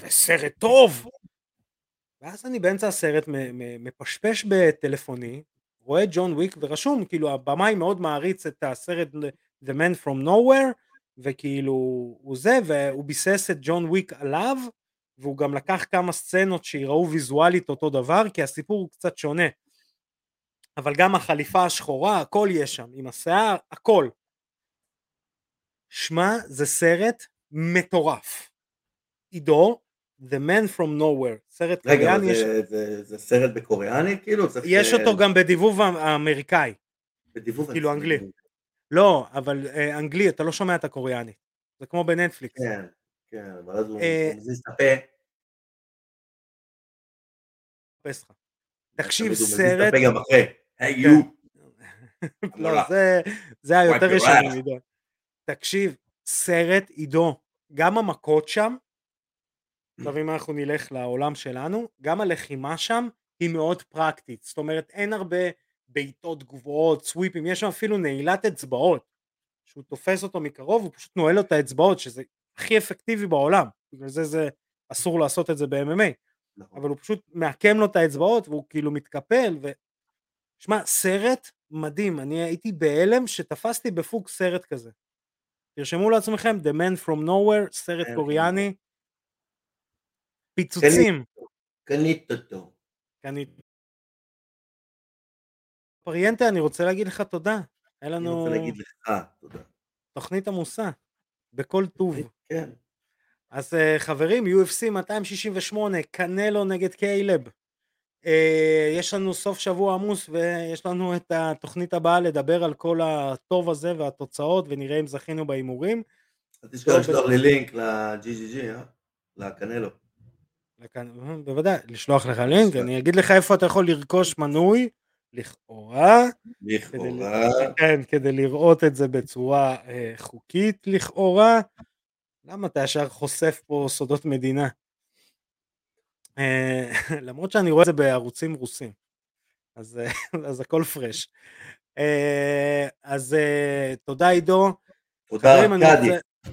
וסרט טוב! ואז אני באמצע הסרט מפשפש בטלפוני, רואה ג'ון וויק ורשום, כאילו הבמאי מאוד מעריץ את הסרט The Man From Nowhere, וכאילו הוא זה, והוא ביסס את ג'ון וויק עליו, והוא גם לקח כמה סצנות שיראו ויזואלית אותו דבר, כי הסיפור הוא קצת שונה. אבל גם החליפה השחורה, הכל יש שם, עם השיער, הכל. שמע, זה סרט מטורף. עידו, The Man From Nowhere, סרט רגע, קוריאני, יש, זה- זה- זה סרט בקוריאנית כאילו? צריך, יש אותו גם בדיבוב האמריקאי. בדיבוב כאילו אנגלי. לא, אבל אה, אנגלי, אתה לא שומע את הקוריאני. זה כמו בנטפליקס. כן, כן, אבל אז הוא אה, הוא מזיז את הפה. מחפש לך. תקשיב, הוא סרט, הפה גם אחרי. היי כן. יו. לא, אמרה. זה, היותר ass. עידו. תקשיב, סרט, עידו, גם המכות שם, עכשיו אם אנחנו נלך לעולם שלנו, גם הלחימה שם היא מאוד פרקטית, זאת אומרת אין הרבה בעיטות גבוהות, סוויפים, יש שם אפילו נעילת אצבעות, שהוא תופס אותו מקרוב, הוא פשוט נועל לו את האצבעות, שזה הכי אפקטיבי בעולם, בגלל זה זה אסור לעשות את זה ב-MMA, נכון. אבל הוא פשוט מעקם לו את האצבעות והוא כאילו מתקפל ו... שמע, סרט מדהים, אני הייתי בהלם שתפסתי בפוק סרט כזה. תרשמו לעצמכם, The Man From Nowhere, סרט כן, קוריאני, פיצוצים. קנית אותו. אני... פריאנטה, אני רוצה להגיד לך תודה. היה אני לנו רוצה להגיד לך תודה. תוכנית עמוסה, בכל טוב. כן. אז אה, חברים, UFC 268, קנלו נגד קיילב. אה, יש לנו סוף שבוע עמוס ויש לנו את התוכנית הבאה לדבר על כל הטוב הזה והתוצאות ונראה אם זכינו בהימורים. אל תשכח לשלוח לי לינק ל-GGG, אה? לקנלו. בוודאי, לשלוח לך לינק. אני אגיד לך איפה אתה יכול לרכוש מנוי, לכאורה, לכאורה. כן, כדי לראות את זה בצורה אה, חוקית לכאורה. למה אתה ישר חושף פה סודות מדינה? אה, למרות שאני רואה את זה בערוצים רוסים, אז, אה, אז הכל פרש. אה, אז אה, תודה עידו. תודה ארכדי.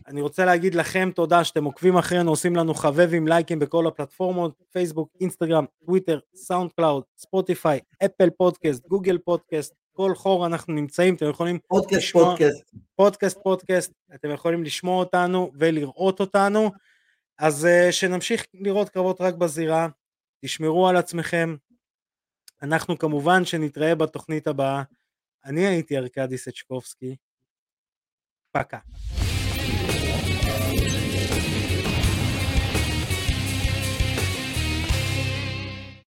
אני רוצה להגיד לכם תודה שאתם עוקבים אחרינו, עושים לנו חבבים, לייקים בכל הפלטפורמות, פייסבוק, אינסטגרם, טוויטר, SoundCloud, Spotify, Apple Podcast, Google Podcast, כל חור אנחנו נמצאים, אתם יכולים פודקאסט לשמוע- פודקאסט. פודקאסט פודקאסט, אתם יכולים לשמוע אותנו ולראות אותנו, אז uh, שנמשיך לראות קרבות רק בזירה, תשמרו על עצמכם, אנחנו כמובן שנתראה בתוכנית הבאה, אני הייתי ארכדי סצ'קובסקי, פקה. Hey.